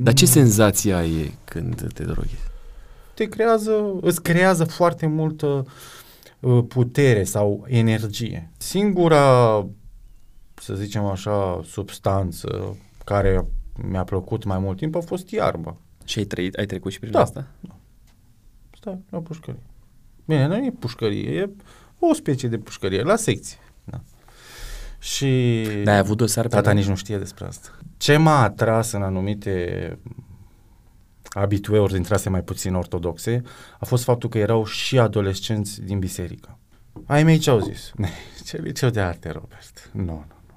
Dar ce senzație ai când te droghezi? te creează, îți creează foarte multă uh, putere sau energie. Singura, să zicem așa, substanță care mi-a plăcut mai mult timp a fost iarba. Și ai, trăit, ai trecut și prin Da. asta? Stai, la pușcărie. Bine, nu e pușcărie, e o specie de pușcărie, la secție. Da. Și Dar ai avut dosar tata pe- nici nu știe despre asta. Ce m-a atras în anumite abitueuri dintre astea mai puțin ortodoxe a fost faptul că erau și adolescenți din biserică. Ai mei ce au zis? Ce liceu de arte, Robert? Nu, nu, nu. nu.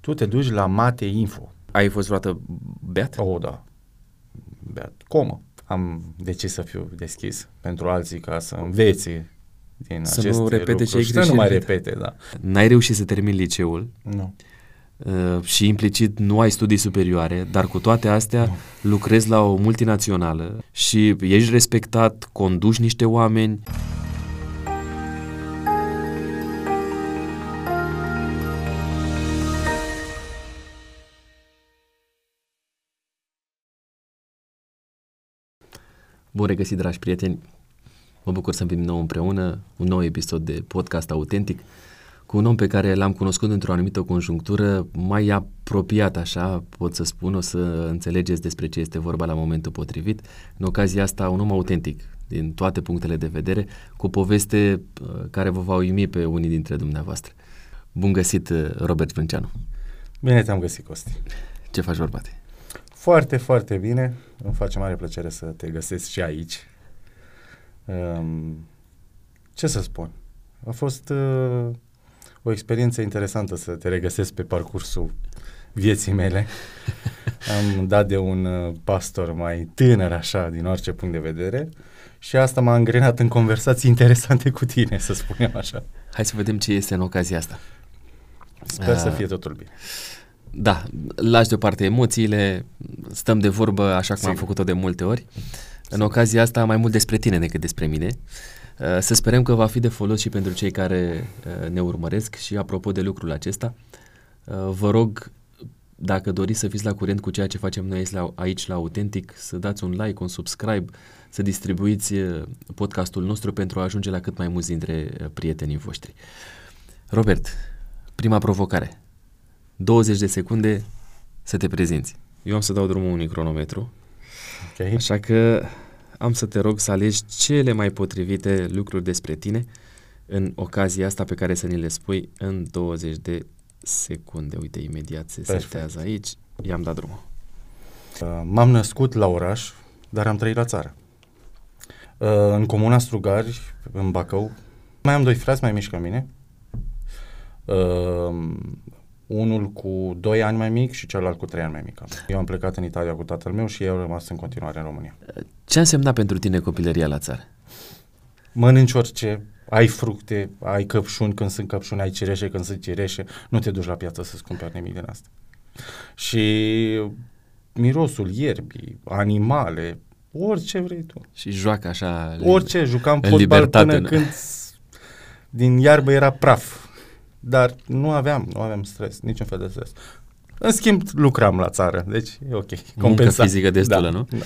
Tu te duci la Mate Info. Ai fost vreodată beat? Oh, da. Beat. Comă. Am decis să fiu deschis pentru alții ca să învețe din Să aceste nu repete ce ai lucruri și să nu mai greșit. repete, da. N-ai reușit să termini liceul Nu. Uh, și implicit nu ai studii superioare, dar cu toate astea lucrezi la o multinațională și ești respectat, conduci niște oameni. Bun regăsit, dragi prieteni! Mă bucur să fim din nou împreună, un nou episod de podcast autentic, cu un om pe care l-am cunoscut într-o anumită conjunctură mai apropiat, așa pot să spun, o să înțelegeți despre ce este vorba la momentul potrivit. În ocazia asta, un om autentic, din toate punctele de vedere, cu o poveste uh, care vă va uimi pe unii dintre dumneavoastră. Bun găsit, uh, Robert Vrânceanu! Bine te-am găsit, Costi. Ce faci, bărbate? Foarte, foarte bine. Îmi face mare plăcere să te găsesc și aici. Um, ce să spun? A fost uh, o experiență interesantă să te regăsesc pe parcursul vieții mele. Am dat de un uh, pastor mai tânăr, așa, din orice punct de vedere, și asta m-a îngrenat în conversații interesante cu tine, să spunem așa. Hai să vedem ce este în ocazia asta. Sper să Ah. fie totul bine. Da, lași deoparte emoțiile, stăm de vorbă așa cum am Sigur. făcut-o de multe ori. În ocazia asta mai mult despre tine decât despre mine. Uh, Să sperăm că va fi de folos și pentru cei care uh, ne urmăresc și apropo de lucrul acesta, uh, vă rog, dacă doriți să fiți la curent cu ceea ce facem noi aici la, aici la Autentic, să dați un like, un subscribe, să distribuiți uh, podcastul nostru pentru a ajunge la cât mai mulți dintre uh, prietenii voștri. Robert, prima provocare. 20 de secunde să te prezinți. Eu am să dau drumul unui cronometru, Ok? așa că am să te rog să alegi cele mai potrivite lucruri despre tine în ocazia asta pe care să ni le spui în 20 de secunde. Uite, imediat se Perfect. setează aici. I-am dat drumul. Uh, M-am născut la oraș, dar am trăit la țară. Uh, În comuna Strugari, în Bacău, mai am doi frați mai mici ca mine. Uh, unul cu 2 ani mai mic și celălalt cu 3 ani mai mic. ca mine. Eu am plecat în Italia cu tatăl meu și eu am rămas în continuare în România. Ce a însemnat pentru tine copilăria la țară? Mănânci orice, ai fructe, ai căpșuni când sunt căpșuni, ai cireșe când sunt cireșe, nu te duci la piață să-ți cumperi nimic din asta. Și mirosul ierbii, animale, orice vrei tu. Și joacă așa... Orice, jucam în fotbal libertate, până nu? când s- din iarbă era praf. Dar nu aveam, nu aveam stres, niciun fel de stres. În schimb, lucram la țară, deci e ok. Compensat. fizică destulă, da, nu? Da.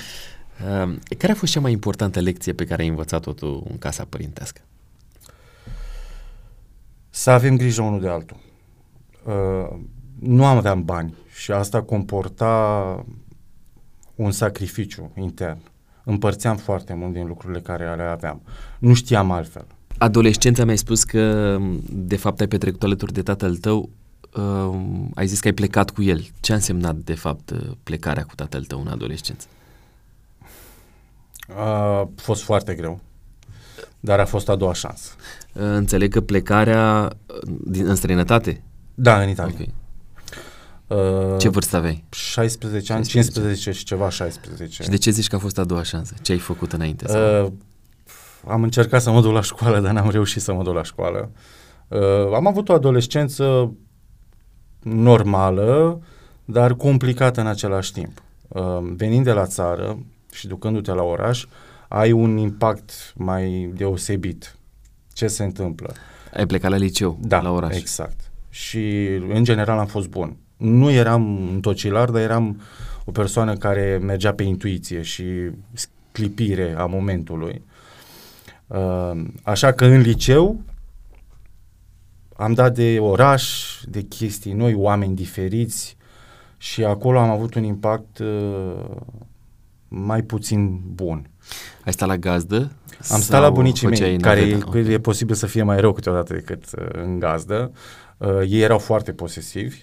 Uh, care a fost cea mai importantă lecție pe care ai învățat-o tu în casa părintească? Să avem grijă unul de altul. Uh, nu aveam bani și asta comporta un sacrificiu intern. Împărțeam foarte mult din lucrurile care le aveam. Nu știam altfel. Adolescența mi-ai spus că de fapt ai petrecut alături de tatăl tău, uh, ai zis că ai plecat cu el. Ce a însemnat de fapt uh, plecarea cu tatăl tău în adolescență? A fost foarte greu, dar a fost a doua șansă. Uh, înțeleg că plecarea uh, din, în străinătate? Da, în Italia. Ok. Uh, Ce vârstă aveai? 16 ani, 16. 15 și ceva 16. Și de ce zici că a fost a doua șansă? Ce ai făcut înainte? Sau? Uh, am încercat să mă duc la școală, dar n-am reușit să mă duc la școală. Uh, am avut o adolescență normală, dar complicată în același timp. Uh, venind de la țară și ducându-te la oraș, ai un impact mai deosebit. Ce se întâmplă? Ai plecat la liceu, Da, la oraș. exact. Și în general am fost bun. nu eram un tocilar, dar eram o persoană care mergea pe intuiție și clipire a momentului. Uh, așa că în liceu am dat de oraș, de chestii noi, oameni diferiți și acolo am avut un impact uh, mai puțin bun. Ai stat la gazdă? Am stat la bunicii mei, care e, okay. e posibil să fie mai rău câteodată decât uh, în gazdă. Uh, ei erau foarte posesivi,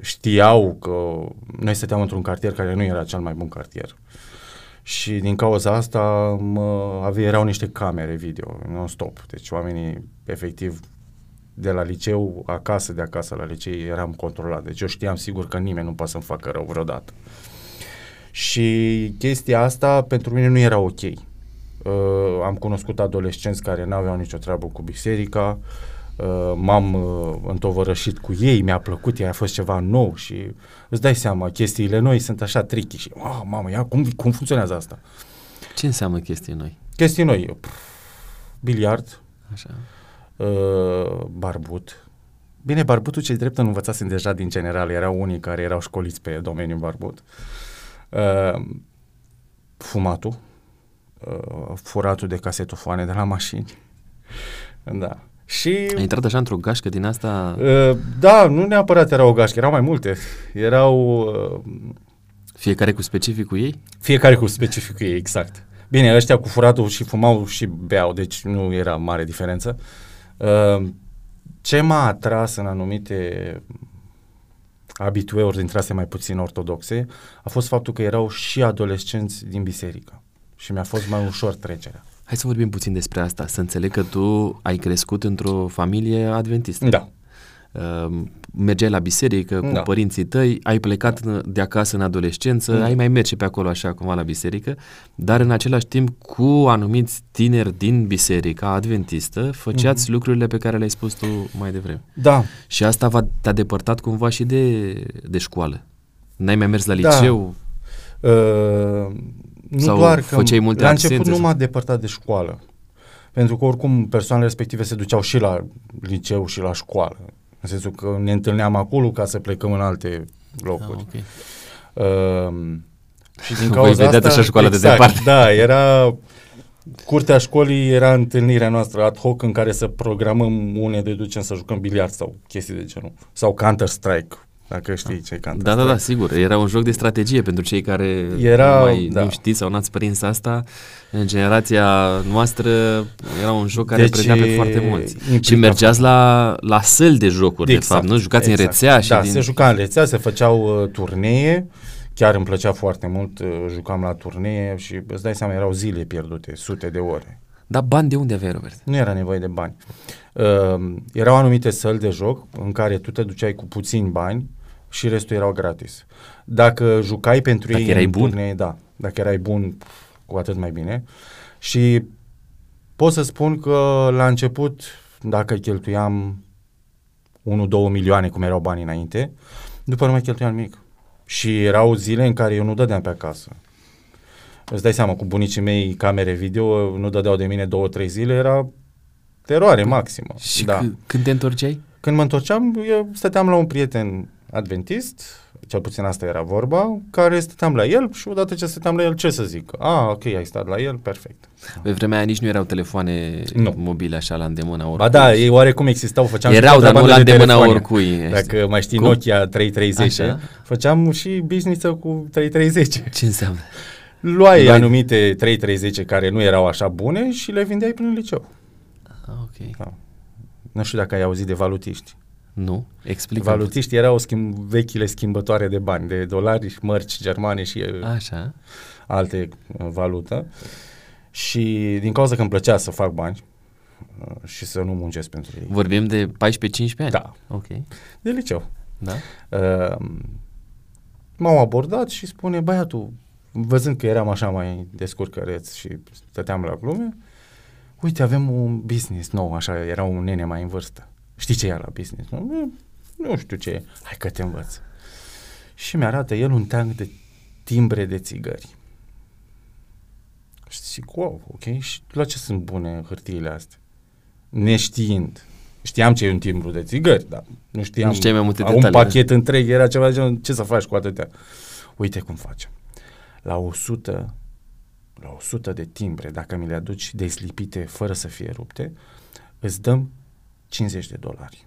știau că noi stăteam într-un cartier care nu era cel mai bun cartier. Și din cauza asta mă, avea, erau niște camere video non-stop. Deci oamenii efectiv de la liceu acasă, de acasă la liceu eram controlat. Deci eu știam sigur că nimeni nu poate să-mi facă rău vreodată. Și chestia asta pentru mine nu era ok. Uh, am cunoscut adolescenți care nu aveau nicio treabă cu biserica, uh, m-am uh, întovărășit cu ei, mi-a plăcut, a fost ceva nou și îți dai seama, chestiile noi sunt așa tricky și, oh, mamă, ia, cum, cum funcționează asta? Ce înseamnă chestii noi? Chestii noi, pf, biliard, Așa. uh, barbut. Bine, barbutul ce drept nu învățasem deja din general, erau unii care erau școliți pe domeniul barbut. Uh, fumatul, uh, furatul de casetofoane de la mașini. Da. Și Ai intrat așa într-o gașcă din asta, uh, da, nu neapărat erau o gașcă, erau mai multe. Erau uh, fiecare cu specificul ei? fiecare cu specificul ei, exact. Bine, ăștia cu furatul și fumau și beau, deci nu era mare diferență. Uh, ce m-a atras în anumite abitueuri dintre astea mai puțin ortodoxe a fost faptul că erau și adolescenți din biserică și mi-a fost mai ușor trecerea. Hai să vorbim puțin despre asta, să înțeleg că tu ai crescut într-o familie adventistă. Da. Uh, mergeai la biserică cu Da. părinții tăi, ai plecat în- de acasă în adolescență, Da. ai mai merge pe acolo așa cumva la biserică, dar în același timp cu anumiți tineri din biserica adventistă făceați Mhm. lucrurile pe care le-ai spus tu mai devreme. Da, Și asta va, te-a depărtat cumva și de, de școală. N-ai mai mers la Da. liceu? Uh, nu Sau doar că făceai multe la început absențe nu sau- m-a depărtat de școală. Pentru că oricum persoanele respective se duceau și la liceu și la școală. În sensul că ne întâlneam acolo ca să plecăm în alte Ah, locuri. ok. Uh, și din Voi cauza vedeați asta, așa școala de exact, departe. Da, era curtea școlii era întâlnirea noastră ad hoc în care să programăm une de ducem să jucăm biliard sau chestii de genul. Sau Counter-Strike, dacă știi ce e Da, Counter-Strike. da, da, sigur. Era un joc de strategie pentru cei care Era- nu, mai, da. nu știți sau n-ați prins asta. În generația noastră era un joc care Deci, prindea pe foarte mulți. implica Și mergeați la, la săli de jocuri, de fapt, nu? Jucați în rețea și Da, din... se juca în rețea, se făceau uh, turnee, chiar îmi plăcea foarte mult, uh, jucam la turnee și îți dai seama, erau zile pierdute, sute de ore. Dar bani de unde aveai, Robert? Nu era nevoie de bani. Uh, erau anumite săli de joc în care tu te duceai cu puțini bani și restul erau gratis. Dacă jucai pentru Dacă ei erai în bun. turnee, da, dacă erai bun, pf, cu atât mai bine. Și pot să spun că la început, dacă cheltuiam 1-2 milioane, cum erau banii înainte, după nu mai cheltuiam nimic. Și erau zile în care eu nu dădeam pe acasă. Îți dai seama, cu bunicii mei camere video, nu dădeau de mine două, trei zile, era teroare maximă. Și da. c- când te întorceai? Când mă întorceam, eu stăteam la un prieten adventist, cel puțin asta era vorba, care stăteam la el și odată ce stăteam la el, ce să zic? Ah, ok, ai stat la el, perfect. Pe vremea aia nici nu erau telefoane Nu. mobile așa la îndemâna oricui. Ba da, ei oarecum existau, făceam și Erau, dar nu la contrabandă de îndemâna telefoane. oricui. Dacă mai știi Cum? Nokia 3310, Așa. făceam și business cu 3310. Ce înseamnă? Luai Luai- anumite 3310 care nu erau așa bune și le vindeai prin liceu. Ah, ok. Da. Nu știu dacă ai auzit de valutiști. Nu? Explică. Valutiști erau schimb, vechile schimbătoare de bani, de dolari, mărci germane și uh, Așa. alte uh, valută. Și din cauza că îmi plăcea să fac bani uh, și să nu muncesc pentru ei. Vorbim de 14-15 ani? Da. Ok. De liceu. Da? Uh, m-au abordat și spune, băiatul, văzând că eram așa mai descurcăreț și stăteam la glume, uite, avem un business nou, așa, era un nene mai în vârstă. Știi ce e la business? Nu, nu, nu știu ce e. Hai că te învăț. Și mi-arată el un tank de timbre de țigări. Și zic, wow, ok, și la ce sunt bune hârtiile astea? Neștiind. Știam ce e un timbru de țigări, dar nu știam. Nu știai mai multe un detalii, pachet întreg era ceva de genul, ce să faci cu atâtea? Uite cum facem. La 100, la 100 de timbre, dacă mi le aduci deslipite fără să fie rupte, îți dăm 50 de dolari.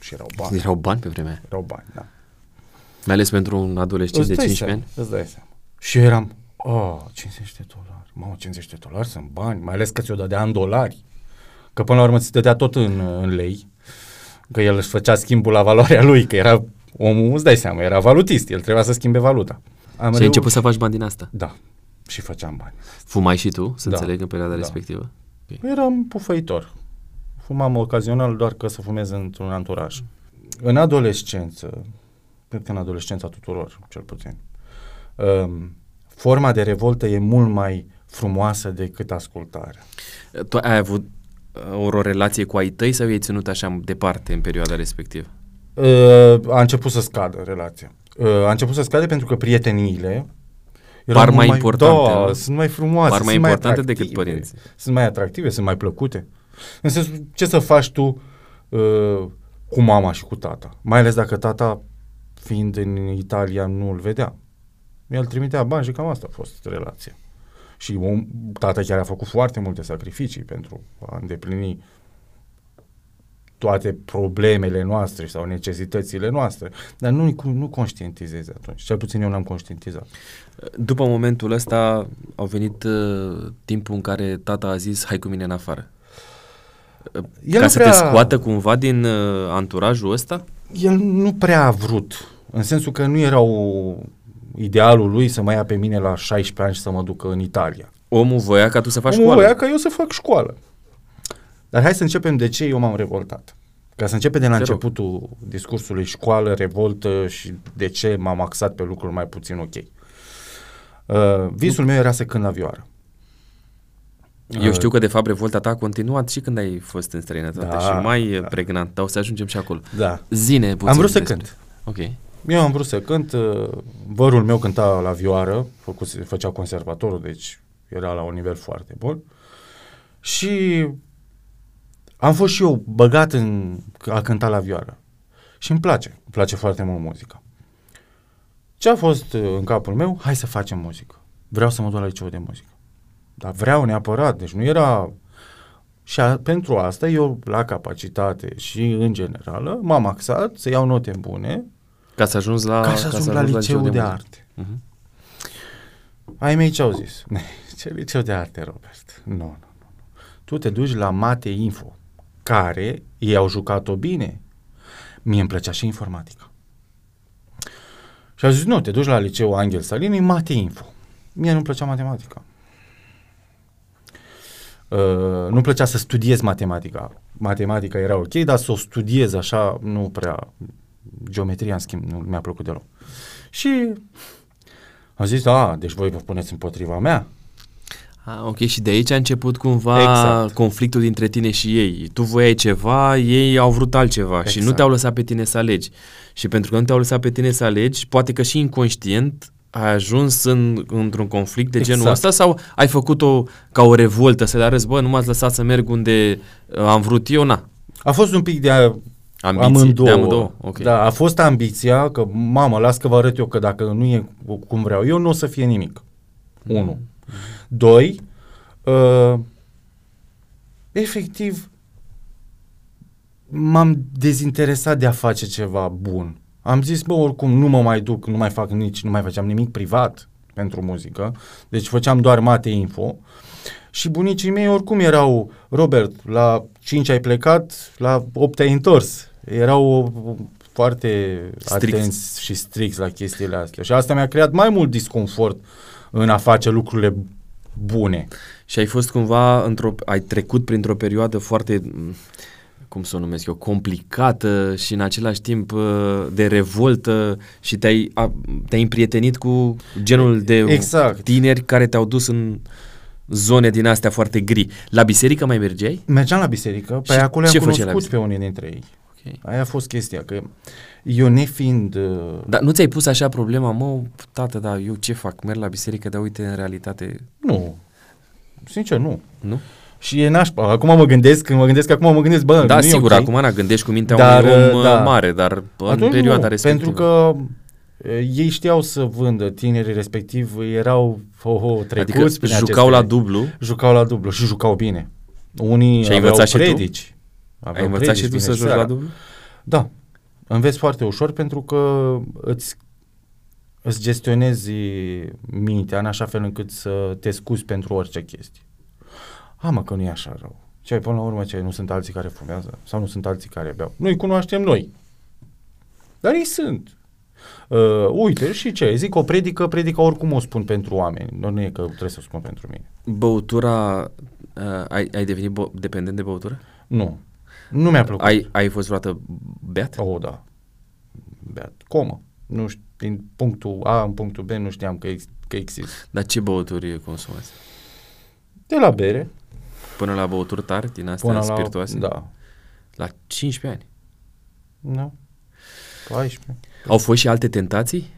Și erau bani. Erau bani pe vremea aia. Erau bani, da. Mai ales pentru un adolescent Îți de dai 15 seama, ani. Îți dai seama. Și eu eram, oh, 50 de dolari. Mamă, 50 de dolari sunt bani, mai ales că ți-o dădea în dolari. Că până la urmă ți dădea tot în, în lei. Că el își făcea schimbul la valoarea lui, că era omul, îți dai seama, era valutist, el trebuia să schimbe valuta. Am Și ai început să faci bani din asta. Da, și făceam bani. Fumai și tu, să Da. înțeleg, în perioada Da. respectivă? Eram pufăitor. Fumam ocazional doar că să fumez într-un anturaj. În adolescență, cred că în adolescența tuturor, cel puțin, um, forma de revoltă e mult mai frumoasă decât ascultarea. Tu ai avut uh, o relație cu ai tăi sau i-ai ținut așa departe în perioada respectivă? Uh, a început să scadă relația. Uh, a început să scadă pentru că prieteniile erau Par mult mai importante, Da, nu? sunt mai frumoase, Par mai sunt importante atractive, decât părinții. Sunt mai atractive, sunt mai plăcute. În sensul, ce să faci tu uh, cu mama și cu tata? Mai ales dacă tata, fiind în Italia, nu îl vedea. El trimitea bani și cam asta a fost relația. Și om, tata chiar a făcut foarte multe sacrificii pentru a îndeplini toate problemele noastre sau necesitățile noastre, dar nu, nu conștientizezi atunci. Cel puțin eu n-am conștientizat. După momentul ăsta au venit uh, timpul în care tata a zis hai cu mine în afară. Uh, El Ca nu să prea- te scoată cumva din uh, anturajul ăsta? El nu prea a vrut, în sensul că nu era o, idealul lui să mă ia pe mine la 16 ani și să mă ducă în Italia. Omul voia ca tu să faci Omul școală. voia ca eu să fac școală. Dar hai să începem de ce eu m-am revoltat. Ca să începem de la Te rog. începutul discursului școală, revoltă și de ce m-am axat pe lucruri mai puțin ok. Uh, visul meu era să cânt la vioară. Eu știu că de fapt revolta ta a continuat și când ai fost în străinătate Da, și mai da. da. pregnant, dar o să ajungem și acolo. Da. Zine puțin Am vrut să despre- cânt. Ok. Eu am vrut să cânt, uh, vărul meu cânta la vioară, făcuse, făcea conservatorul, deci era la un nivel foarte bun. Și am fost și eu băgat în a cânta la vioară. Și îmi place, îmi place foarte mult muzica. Ce a fost uh, în capul meu? Hai să facem muzică. Vreau să mă duc la liceu de muzică. Dar vreau neapărat, deci nu era... Și a, pentru asta eu, la capacitate și în generală, m-am axat să iau note bune, Ca să ajungi la, ca să ajung la liceul de, muzică. arte. Mhm. Ai mei ce au zis? Ce liceu de arte, Robert? Nu, nu, nu. nu. Tu te duci la Mate Info, care ei au jucat-o bine. Mie îmi plăcea și informatica. Și au zis, nu, te duci la liceu Angel Salini, Mate Info. Mie nu-mi plăcea matematica. Uh, nu-mi plăcea să studiez matematica. Matematica era ok, dar să o studiez așa nu prea... Geometria, în schimb, nu mi-a plăcut deloc. Și am zis, a, deci voi vă puneți împotriva mea? Ah, ok, și de aici a început cumva Exact. conflictul dintre tine și ei. Tu voiai ceva, ei au vrut altceva exact. și nu Exact. te-au lăsat pe tine să alegi. Și pentru că nu te-au lăsat pe tine să alegi, poate că și inconștient ai ajuns în, într-un conflict de genul Exact. ăsta sau ai făcut-o ca o revoltă, să le arăți, bă, nu m-ați lăsat să merg unde uh, am vrut eu, na. A fost un pic de a, Ambiții, amândouă. de amândouă. Ok. Da, a fost ambiția că, mamă, las că vă arăt eu că dacă nu e cum vreau eu, nu o să fie nimic. Mm. Unu. Doi, uh, efectiv, m-am dezinteresat de a face ceva bun. Am zis, bă, oricum nu mă mai duc, nu mai fac nici, nu mai făceam nimic privat pentru muzică, deci făceam doar mate info și bunicii mei oricum erau, Robert, la 5 ai plecat, la 8 ai întors. Erau foarte Stricți. atenți și stricți la chestiile astea. Și asta mi-a creat mai mult disconfort în a face lucrurile bune. Și ai fost cumva într-o, ai trecut printr-o perioadă foarte, m, cum să o numesc eu, complicată și în același timp uh, de revoltă și te-ai, a, te-ai împrietenit cu genul de Exact. tineri care te-au dus în zone din astea foarte gri. La biserică mai mergeai? Mergeam la biserică, pe Și acolo ce am făceai la cunoscut pe biserică? unii dintre ei. Okay. Aia a fost chestia, că eu nefiind... Uh, Dar nu ți-ai pus așa problema, mă, tată, dar eu ce fac? Merg la biserică, dar uite, în realitate, nu, sincer nu. nu? Și e nașpa. Acum mă gândesc, când mă gândesc, acum mă gândesc, bă, Da, nu e sigur, ok. acum na, gândești cu mintea Dar, unui om da. da. mare, dar în Atunci perioada nu, respectivă. Pentru că e, ei știau să vândă, tinerii respectiv erau oh, oh, trecuți adică prin jucau aceste- la dublu, Jucau la dublu și jucau bine. Unii Și ai aveau învățat și tu? predici. ai aveau învățat predici și tu să vineri joci seara. la dublu? Da. Înveți foarte ușor pentru că îți, îți gestionezi mintea în așa fel încât să te scuzi pentru orice chestie. A, mă, că nu e așa rău. Ce până la urmă, ce nu sunt alții care fumează sau nu sunt alții care beau. Noi cunoaștem noi. Dar ei sunt. Uh, uite, și ce? Zic o predică, predica oricum o spun pentru oameni. Nu, nu e că trebuie să o spun pentru mine. Băutura, uh, ai, ai devenit bă- dependent de băutură? Nu. Nu mi-a plăcut. Ai, ai fost vreodată beat? Oh, da. Beat. Comă. Nu știu, din punctul A în punctul B nu știam că, ex- că există. Dar ce băuturi consumați? De la bere Până la băuturi tari din astea până la... spiritoase? Da. La 15 ani. Da. 14. Au fost și alte tentații?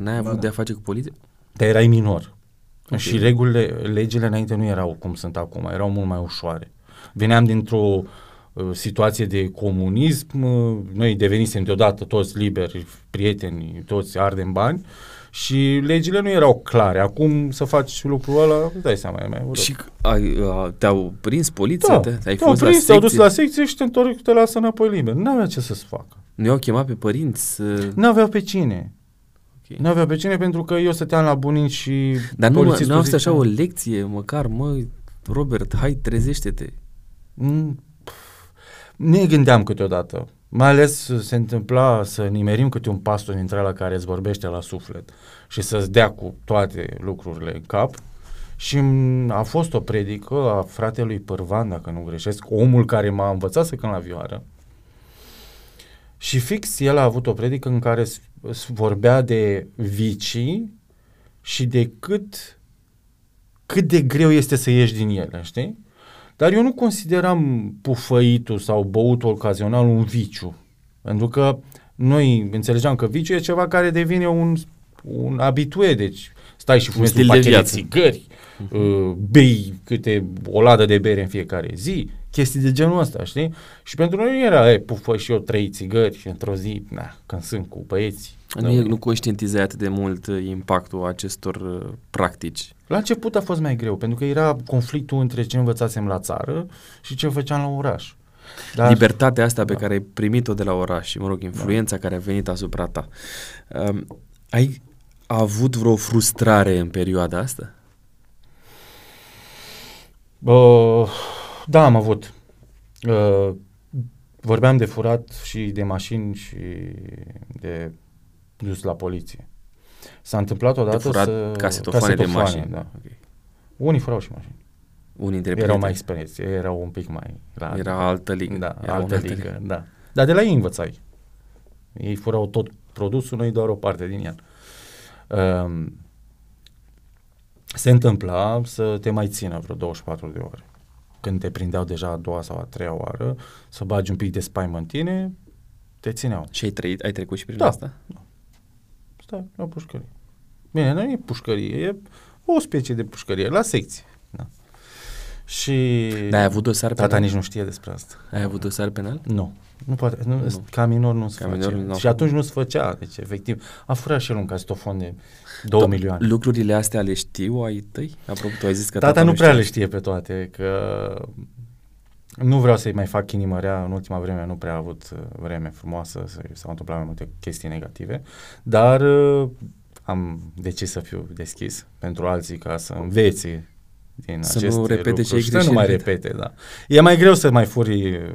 N-ai Ba avut da. de-a face cu poliția? Dar erai minor. Ok. Și regulile, legile înainte nu erau cum sunt acum, erau mult mai ușoare. Veneam dintr-o uh, situație de comunism, uh, noi devenisem deodată toți liberi, prieteni, toți ardem bani și legile nu erau clare. Acum să faci lucrul ăla, îți dai seama, e mai urât. Și ai, uh, te-au prins poliția? da, te, ai te-au fost prins, la te-au dus secție? la secție și te întorc, te lasă înapoi liber. N-avea ce să-ți facă. Nu i-au chemat pe părinți? să- N-aveau pe cine. Ok. Nu avea pe cine pentru că eu stăteam la bunici și Dar nu, mă- polițistul nu a fost așa zicea- o lecție, măcar, mă, Robert, hai, trezește-te. Mm, pf, Ne gândeam câteodată. Mai ales se întâmpla să nimerim câte un pastor dintre la care îți vorbește la suflet și să-ți dea cu toate lucrurile în cap. Și m- a fost o predică a fratelui Pârvan, dacă nu greșesc, omul care m-a învățat să cânt la vioară. Și fix el a avut o predică în care s- s- vorbea de vicii și de cât, cât de greu este să ieși din ele, știi? Dar eu nu consideram pufăitul sau băutul ocazional un viciu. Pentru că noi înțelegeam că viciu e ceva care devine un, un habitue, deci stai și fumezi un, stil de pachet de, viață. țigări, uh, bei câte o ladă de bere în fiecare zi, chestii de genul ăsta, știi? Și pentru noi nu era, e, pufă și eu trei țigări într-o zi, na, când sunt cu băieți. Nu, e, nu conștientizai atât de mult uh, impactul acestor uh, practici. La început a fost mai greu, pentru că era conflictul între ce învățasem la țară și ce făceam la oraș. Dar, Libertatea asta pe Da. care ai primit-o de la oraș și, mă rog, influența care a venit asupra ta. Um, ai avut vreo frustrare în perioada asta? Uh, da, am avut. Uh, vorbeam de furat și de mașini și de dus la poliție. S-a întâmplat odată de furat să... casetofoane, de mașini. Da. Okay. Unii furau și mașini. Unii dintre Erau prieteni. mai experienți, erau un pic mai... La Era altă ligă. Da, Era altă o ligă, da. Dar de la ei învățai. Ei furau tot produsul, noi doar o parte din el. Um, se întâmpla să te mai țină vreo 24 de ore. Când te prindeau deja a doua sau a treia oară, să bagi un pic de spaimă în tine, te țineau. Și ai, trăit, ai trecut și prin Da. asta? Stai, la pușcărie. Bine, nu e pușcărie, e o specie de pușcărie, la secție. Da. Și... Dar ai avut dosar Tata penal? nici nu știe despre asta. Ai avut dosar penal? Nu. Nu poate, nu, Nu. nu. ca minor nu se Ca face. minor nu a și făcut. atunci nu se făcea, deci efectiv. A furat și el un castofon de 2 To- milioane. Lucrurile astea le știu ai tăi? Apropo, tu ai zis că Tata, tata nu prea știa. le știe pe toate, că nu vreau să-i mai fac inimărea, în ultima vreme nu prea a avut uh, vreme frumoasă, să, s-au întâmplat mai multe chestii negative, dar uh, am decis să fiu deschis pentru alții ca să învețe din Să nu aceste repete lucruri ce ai și să nu mai greșit. repete, da. E mai greu să mai furi uh,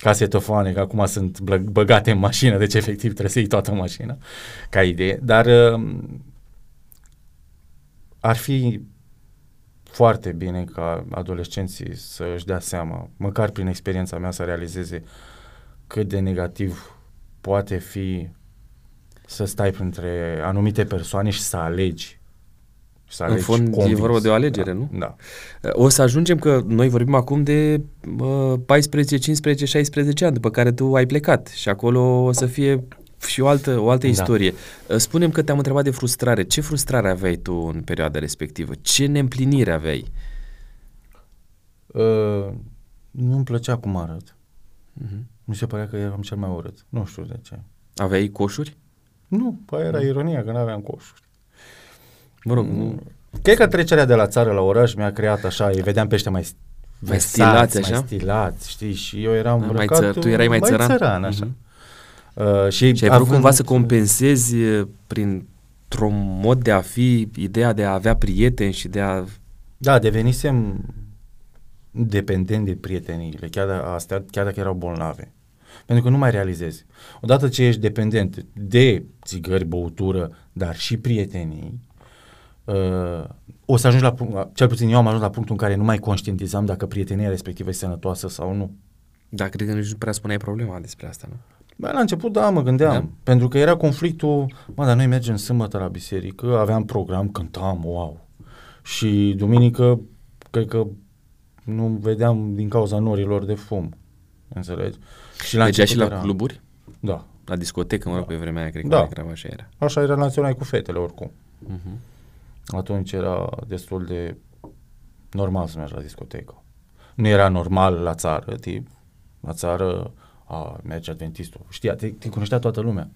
casetofoane, că acum sunt blă- băgate în mașină, deci efectiv trebuie să iei toată mașina, ca idee, dar uh, ar fi foarte bine ca adolescenții să își dea seama, măcar prin experiența mea să realizeze cât de negativ poate fi să stai printre anumite persoane și să alegi. Și Să În alegi fond, e convins. vorba de o alegere, da, nu? Da. O să ajungem că noi vorbim acum de uh, 14, 15, 16 ani după care tu ai plecat și acolo o să fie și o altă, o altă Da. istorie. Uh, Spunem că te-am întrebat de frustrare. Ce frustrare aveai tu în perioada respectivă? Ce neîmplinire aveai? Uh, nu-mi plăcea cum arăt. Mhm. Mi se părea că eram cel mai urât. Nu știu de ce. Aveai coșuri? Nu, păi era ironia că nu aveam coșuri. Mă rog, Mm. nu. Cred că trecerea de la țară la oraș mi-a creat așa, îi vedeam pe ăștia mai st- Mai versați, stilați, așa? Mai stilați, știi, și eu eram Da, mai îmbrăcat, ță- tu erai mai țăran? țăran așa. Mhm. Uh, și, Și ai vrut cumva să compensezi e, printr-un mod de a fi ideea de a avea prieteni și de a... Da, devenisem dependent de prieteniile, chiar, de astea, chiar dacă erau bolnave. Pentru că nu mai realizezi. Odată ce ești dependent de țigări, băutură, dar și prietenii, uh, o să ajungi la punct, cel puțin eu am ajuns la punctul în care nu mai conștientizam dacă prietenia respectivă este sănătoasă sau nu. Da, cred că nici nu prea spuneai problema despre asta, nu? Bă, la început, da, mă gândeam. Da. Da. Pentru că era conflictul, mă, dar noi mergem sâmbătă la biserică, aveam program, cântam, wow. Și duminică, cred că nu vedeam din cauza norilor de fum. Înțelegi? Și la Mergeai și la început era- cluburi? Da. La discotecă, mă rog, pe vremea aia, cred că Da. mai grav așa era. Așa relaționai cu fetele oricum. Mhm. Atunci era destul de normal să mergi la discotecă. Nu era normal la țară, tip, la țară, a, merge adventistul. Știa, te, te cunoștea toată lumea.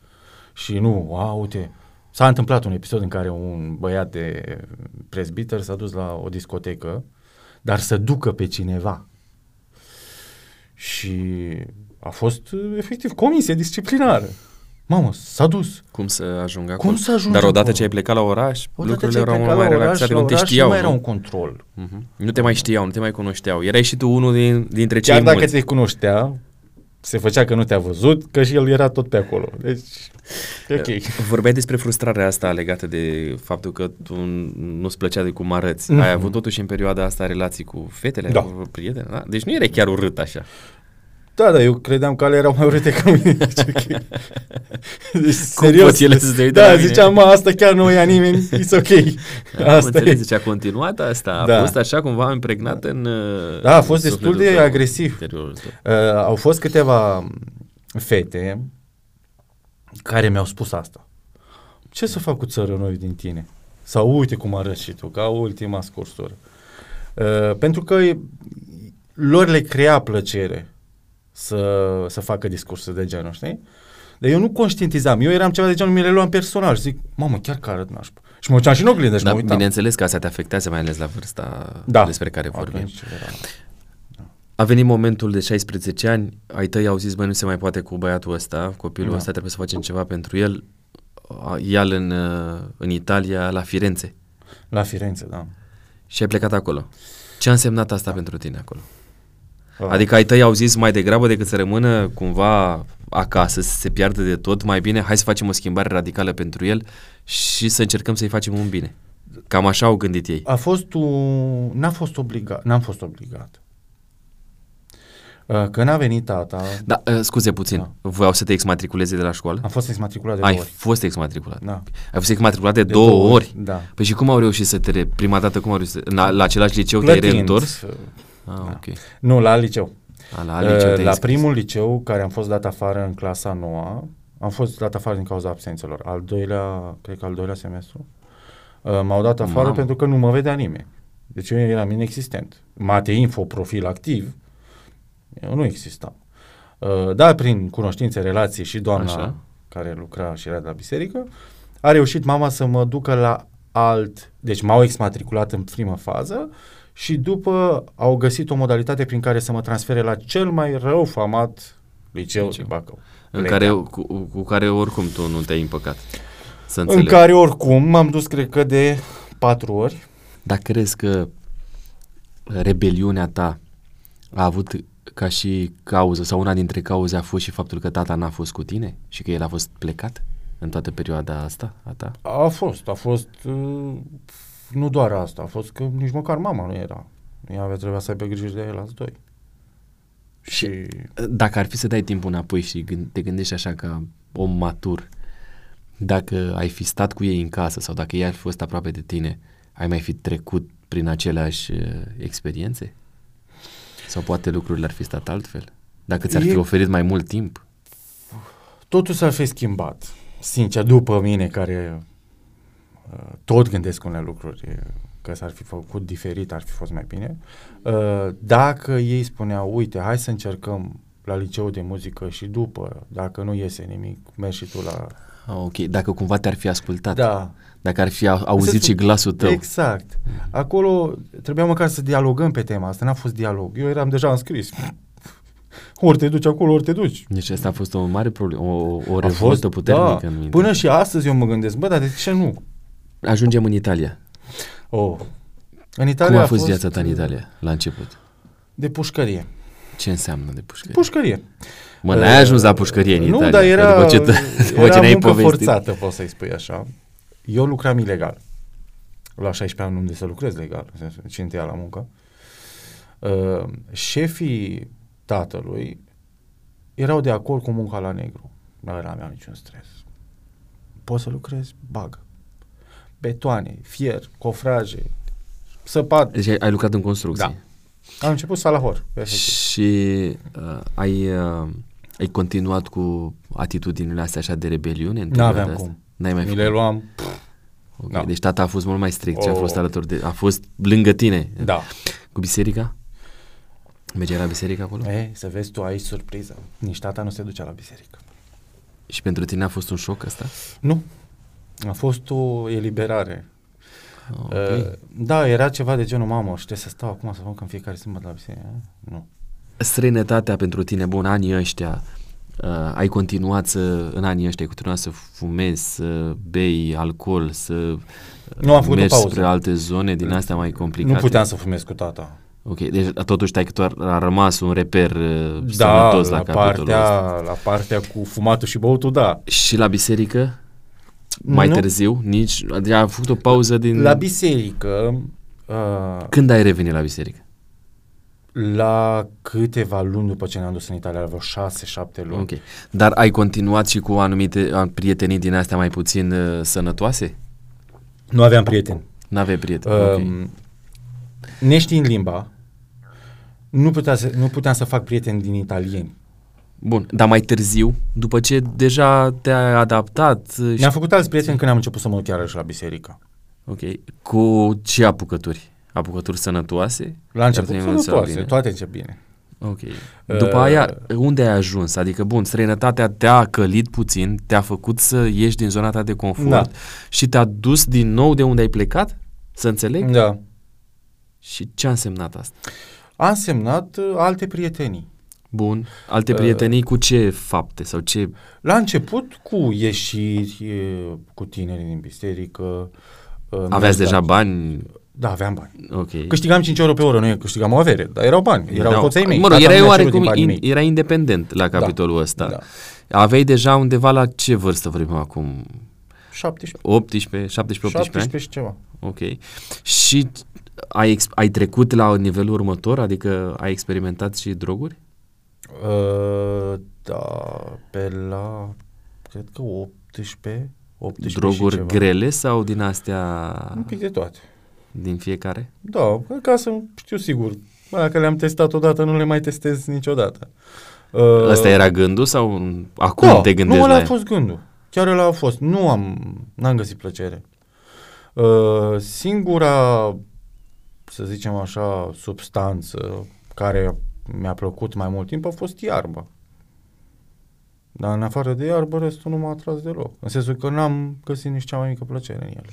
Și nu, a, uite, s-a întâmplat un episod în care un băiat de prezbiter s-a dus la o discotecă, dar să ducă pe cineva. Și a fost efectiv comisie disciplinară. Mamă, s-a dus. Cum să ajung acolo? Cum să ajungi Dar odată acolo? ce ai plecat la oraș, Odată lucrurile ce ai erau plecat mult mai la oraș, relaxate, la nu te oraș, știau. Nu mai era nu? un control. Mhm. Nu te mai știau, nu te mai cunoșteau. Erai și tu unul din, dintre cei Chiar dacă mulți. te cunoștea, se făcea că nu te-a văzut, că și el era tot pe acolo. Deci, e ok. Vorbeai despre frustrarea asta legată de faptul că tu nu-ți plăcea de cum arăți. Mhm. Ai avut totuși în perioada asta relații cu fetele, Da. cu prieteni, da? Deci nu erai chiar urât așa. Da, da, eu credeam că ale erau mai urâte ca mine. Deci, ok. deci Cum serios. pot ele să se uite da, la mine? ziceam, mă, asta chiar nu o ia nimeni, it's ok. Am asta înțeles, e. deci a continuat asta, a Da. fost așa cumva impregnat în uh, Da, a fost în destul sufletul de tău, agresiv. în interiorul tău. Uh, au fost câteva fete care mi-au spus asta. Ce să fac cu țărănoi din tine? Sau uite cum arăți și tu, ca ultima scursură. Uh, pentru că e- lor le crea plăcere să, să facă discursuri de genul, știi? Dar eu nu conștientizam. Eu eram ceva de genul, mi le luam personal și zic, mamă, chiar că arăt nașpa. Și mă duceam și în oglindă și Da, mă uitam. bineînțeles că asta te afectează, mai ales la vârsta Da. despre care vorbim. Atunci era... A venit momentul de 16 ani, ai tăi au zis, băi, nu se mai poate cu băiatul ăsta, copilul Da. ăsta, trebuie să facem ceva pentru el. A- Ia-l în, uh, în Italia, la Firenze. La Firenze, da. Și ai plecat acolo. Ce a însemnat asta pentru tine acolo? Ah. Adică ai tăi au zis mai degrabă decât să rămână cumva acasă, să se piardă de tot, mai bine hai să facem o schimbare radicală pentru el și să încercăm să-i facem un bine. Cam așa au gândit ei. A fost un... N-a fost obligat. N-am fost obligat. Uh, Când a venit tata, Da, uh, scuze puțin, Da. voiau să te exmatriculeze de la școală? am fost exmatriculat de Ai două ori. fost exmatriculat. Da. Ai fost exmatriculat de, de două, două ori. Da. Păi și cum au reușit să te, re- prima dată cum au reușit să, la, la același liceu te-ai Plătind. reîntors? Uh, Ah, Da. ok. Nu, la liceu. A, la alt liceu Uh, te-ai la înscris. primul liceu, care am fost dat afară în clasa noua, am fost dat afară din cauza absențelor. Al doilea, cred că al doilea semestru, uh, m-au dat afară Mamă. pentru că nu mă vedea nimeni. Deci eu eram inexistent. Mate info, profil activ, eu nu existam. Uh, dar prin cunoștințe, relații și doamna Așa. care lucra și era de la biserică, a reușit mama să mă ducă la alt, deci m-au exmatriculat în primă fază și după au găsit o modalitate prin care să mă transfere la cel mai rău famat liceu, Liceu. din Bacău. În Leca. care, cu, cu care oricum tu nu te-ai împăcat. Să în înțeleg. care oricum m-am dus, cred că, de patru ori. Dar crezi că rebeliunea ta a avut ca și cauză sau una dintre cauze a fost și faptul că tata n-a fost cu tine și că el a fost plecat în toată perioada asta a ta? A fost, a fost, uh, nu doar asta, a fost că nici măcar mama nu era. Ea avea trebuia să aibă grijă de el alți doi. Și Dacă ar fi să dai timpul înapoi și gând- te gândești așa ca om matur, dacă ai fi stat cu ei în casă sau dacă ei ar fi fost aproape de tine, ai mai fi trecut prin aceleași uh, experiențe? Sau poate lucrurile ar fi stat altfel? Dacă ți-ar fi E- oferit mai mult timp? totul s-ar fi schimbat. Sincer, după mine care uh, tot gândesc unele lucruri, uh, că s-ar fi făcut diferit, ar fi fost mai bine. Uh, dacă ei spuneau, uite, hai să încercăm la liceu de muzică și după, dacă nu iese nimic, mergi și tu la... Ah, ok, dacă cumva te-ar fi ascultat. Da, Dacă ar fi a- auzit Sensul- și glasul tău. Exact. Acolo trebuia măcar să dialogăm pe tema asta, n-a fost dialog. Eu eram deja înscris. Ori te duci acolo, ori te duci. Deci asta a fost o mare problemă, o, o A revoltă puternică da, în mine. Până și astăzi eu mă gândesc, bă, dar de ce nu? Ajungem în Italia. Oh. În Italia Cum a a fost viața ta în Italia la început? De pușcărie. Ce înseamnă de pușcărie? Pușcărie. Mă, n-ai ajuns la pușcărie în nu, Italia. dar că era, după ce, după ce era ne-ai muncă povestit. forțată, poți să-i spui așa. Eu lucram ilegal. La 16 ani unde să lucrez legal, în sensul, cine te ia la muncă. Uh, șefii tatălui erau de acord cu munca la negru. Nu aveam niciun stres. Poți să lucrezi? Bagă. Betoane, fier, cofraje, săpat. Deci ai, ai lucrat în construcții. Da. Am început salahor. efectiv. Și uh, ai, uh, ai continuat cu atitudinile astea așa de rebeliune? în perioada N-aveam asta? cum. N-ai mai Mi făcut? le luam. Okay. Da. Deci tata a fost mult mai strict și a Oh. fost alături de... A fost lângă tine. Da. Cu biserica? Mergeai la biserică acolo? E, să vezi tu aici surpriză. Nici tata nu se ducea la biserică. Și pentru tine a fost un șoc ăsta? Nu. A fost o eliberare. Ok. Uh, da, era ceva de genul, mamă, și trebuie să stau acum să mă în fiecare sâmbătă la biserică. Nu. Străinătatea pentru tine, bun, anii ăștia, uh, ai continuat să, în anii ăștia, ai continuat să fumezi, să bei alcool, să uh, Nu, am făcut o mergi pauză. spre alte zone din astea mai complicate? Nu puteam să fumez cu tata. Ok, deci totuși tai că a rămas un reper uh, Da, sănătos la, la, capitolul partea, ăsta. la partea cu fumatul și băutul, da. Și la biserică? Mai Nu. târziu? Nici, adică a făcut o pauză din... La biserică, uh, Când ai revenit la biserică? la câteva luni după ce ne-am dus în Italia, la vreo șase, șapte luni. Ok. Dar ai continuat și cu anumite a- prietenii din astea mai puțin uh, sănătoase? Nu aveam prieteni. N-aveai prieteni? ok. Um, neștiind limba, nu, putea să, nu puteam să fac prieteni din italieni. Bun, dar mai târziu, după ce deja te-ai adaptat, uh, Mi-am făcut alți prieteni când am început să mă duc chiar și la biserică. ok, cu ce apucături? Apucături sănătoase? La început Care te-ai învățat sănătoase, bine? toate încep bine. Ok. După aia, unde ai ajuns? Adică, bun, străinătatea te-a călit puțin, te-a făcut să ieși din zona ta de confort Da. și te-a dus din nou de unde ai plecat? Să înțeleg? Da. Și ce a însemnat asta? A însemnat uh, alte prietenii. Bun. Alte Uh, prietenii cu ce fapte sau ce... La început cu ieșiri uh, cu tinerii din biserică. uh, Aveați mi-a deja dat- bani? Da, aveam bani. Ok. Câștigam 5 euro pe oră, nu e câștigam o avere, dar erau bani, erau Erau- toți ai mei. Mă rog, Tata erai mi-a cerut oarecum, din banii in, mei. era independent la capitolul ăsta. Da. Aveai deja undeva la ce vârstă vorbim acum? 17, 18, 17, 18 ani? 17 și ceva. Ok. Și ai, ex- ai trecut la nivelul următor? Adică ai experimentat și droguri? Uh, da, pe la, cred că 18, 18 și droguri ceva. grele sau din astea Un pic de toate. din fiecare? Da, ca să știu sigur. Bă, Dacă le-am testat odată, nu le mai testez niciodată. Uh, Ăsta era gândul sau acum da, te gândești nu, ăla la a fost gândul. Chiar ăla a fost. Nu am, n-am găsit plăcere. Uh, singura, să zicem așa, substanță care mi-a plăcut mai mult timp a fost iarba. Dar în afară de iarbă, restul nu m-a atras deloc. În sensul că n-am găsit nici cea mai mică plăcere în ele.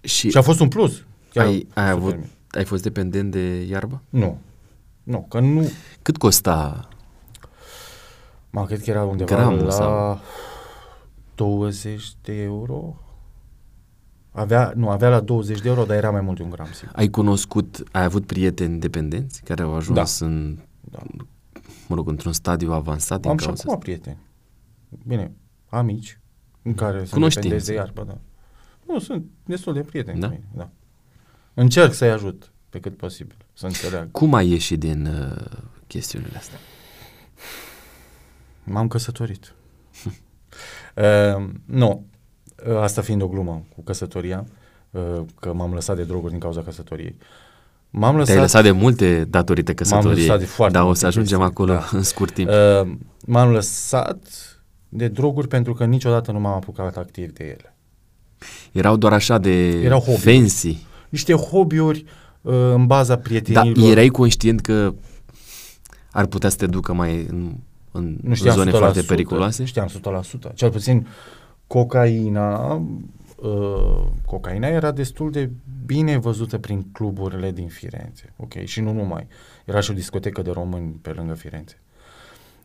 Și, Și a fost un plus. Chiar ai, ai, super avut, mic. ai fost dependent de iarbă? Nu. Nu, că nu... Cât costa? Mă, cred că era undeva Gramul la sau? 20 de euro. Avea, nu, avea la 20 de euro, dar era mai mult de un gram, sigur. Ai cunoscut, ai avut prieteni dependenți care au ajuns în, Da. mă rog, într-un stadiu avansat din Am și cauza acum asta? prieteni. Bine, amici, în care sunt Cunoștințe. dependenți de iarbă, da. Nu, sunt destul de prieteni Da? cu mine, da. Încerc să-i ajut pe cât posibil, să înțeleagă. Cum ai ieșit din uh, chestiunile astea? M-am căsătorit. uh, nu, uh, asta fiind o glumă cu căsătoria, uh, că m-am lăsat de droguri din cauza căsătoriei. M-am lăsat, Te-ai lăsat de multe datorită căsătoriei, lăsat de foarte dar o multe să ajungem chestii, acolo da. în scurt timp. uh, m-am lăsat de droguri pentru că niciodată nu m-am apucat activ de ele. Erau doar așa de Erau hobby-uri. fancy. Niște hobby-uri uh, în baza Dar prietenilor. erai conștient că ar putea să te ducă mai în, în nu știam zone 100%, foarte periculoase? Știam 100%. Cel puțin cocaina, uh, cocaina era destul de bine văzută prin cluburile din Firenze. Ok, și nu numai. Era și o discotecă de români pe lângă Firenze.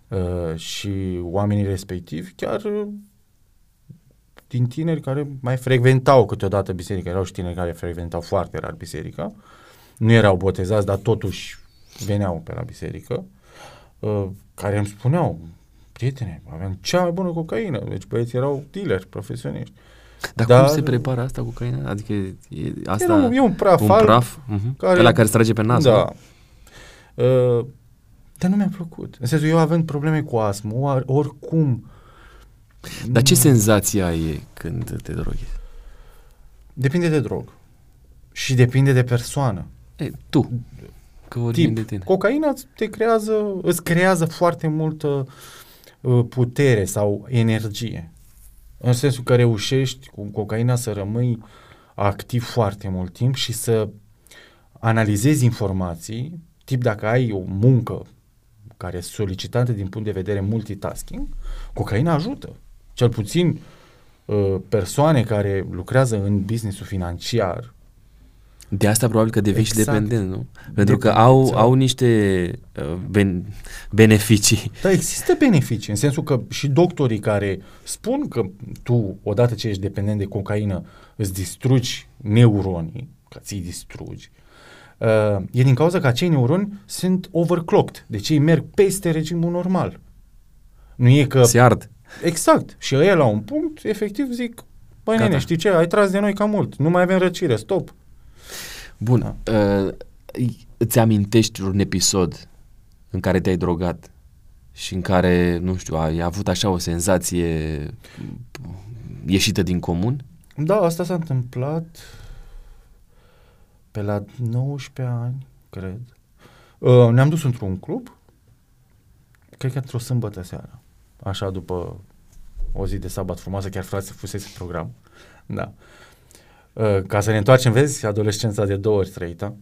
Uh, și oamenii respectivi chiar uh, din tineri care mai frecventau câteodată biserica, erau și tineri care frecventau foarte rar biserica, nu erau botezați, dar totuși veneau pe la biserică, uh, care îmi spuneau, prietene, aveam cea mai bună cocaină, deci băieții erau dealeri profesioniști. Dar, Dar- cum se prepară asta cu caina? Adică e, asta... Era un, e un praf un alb, praf? Uh-huh. care- Ăla care se trage pe nas, da. nu? Uh, dar nu mi-a plăcut. În sensul, eu având probleme cu astmă, or, oricum... Dar ce nu- senzație ai când te droghezi? Depinde de drog. Și depinde de persoană. E, tu, că vorbim Tip, de tine. cocaina îți te creează, îți creează foarte multă uh, putere sau energie. În sensul că reușești cu cocaina să rămâi activ foarte mult timp și să analizezi informații, tip dacă ai o muncă care e solicitantă din punct de vedere multitasking, cocaina ajută. Cel puțin uh, persoane care lucrează în businessul financiar, De asta probabil că devii Exact. și dependent, nu? Pentru că Dependență. au, au niște uh, ben, beneficii. Dar există beneficii, în sensul că și doctorii care spun că tu, odată ce ești dependent de cocaină, îți distrugi neuronii, că ți-i distrugi, uh, e din cauza că acei neuroni sunt overclocked, deci ei merg peste regimul normal. Nu e că... Se ard. Exact. Și ăia la un punct, efectiv zic, băi Gata. nene, știi ce, ai tras de noi cam mult, nu mai avem răcire, stop. Bun. Uh, îți amintești un episod în care te-ai drogat și în care, nu știu, ai avut așa o senzație ieșită din comun? Da, asta s-a întâmplat pe la 19 ani, cred. Uh, ne-am dus într-un club, cred că într-o sâmbătă seara, așa după o zi de sabat frumoasă, chiar frate fusese program. Da. Uh, ca să ne întoarcem, vezi, adolescența de două ori trăită.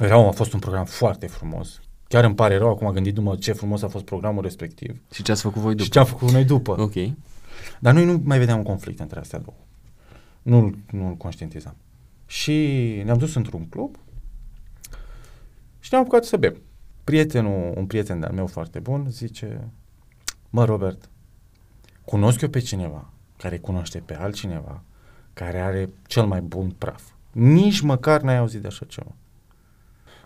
Era, a fost un program foarte frumos. Chiar îmi pare rău acum gândindu-mă ce frumos a fost programul respectiv. Și ce ați făcut voi Și după? ce am făcut noi după. Ok. Dar noi nu mai vedeam un conflict între astea două. Nu-l, nu-l conștientizam. Și ne-am dus într-un club și ne-am apucat să bem. Prietenul, un prieten de-al meu foarte bun, zice, mă, Robert, cunosc eu pe cineva care cunoaște pe altcineva care are cel mai bun praf. Nici măcar n-ai auzit de așa ceva.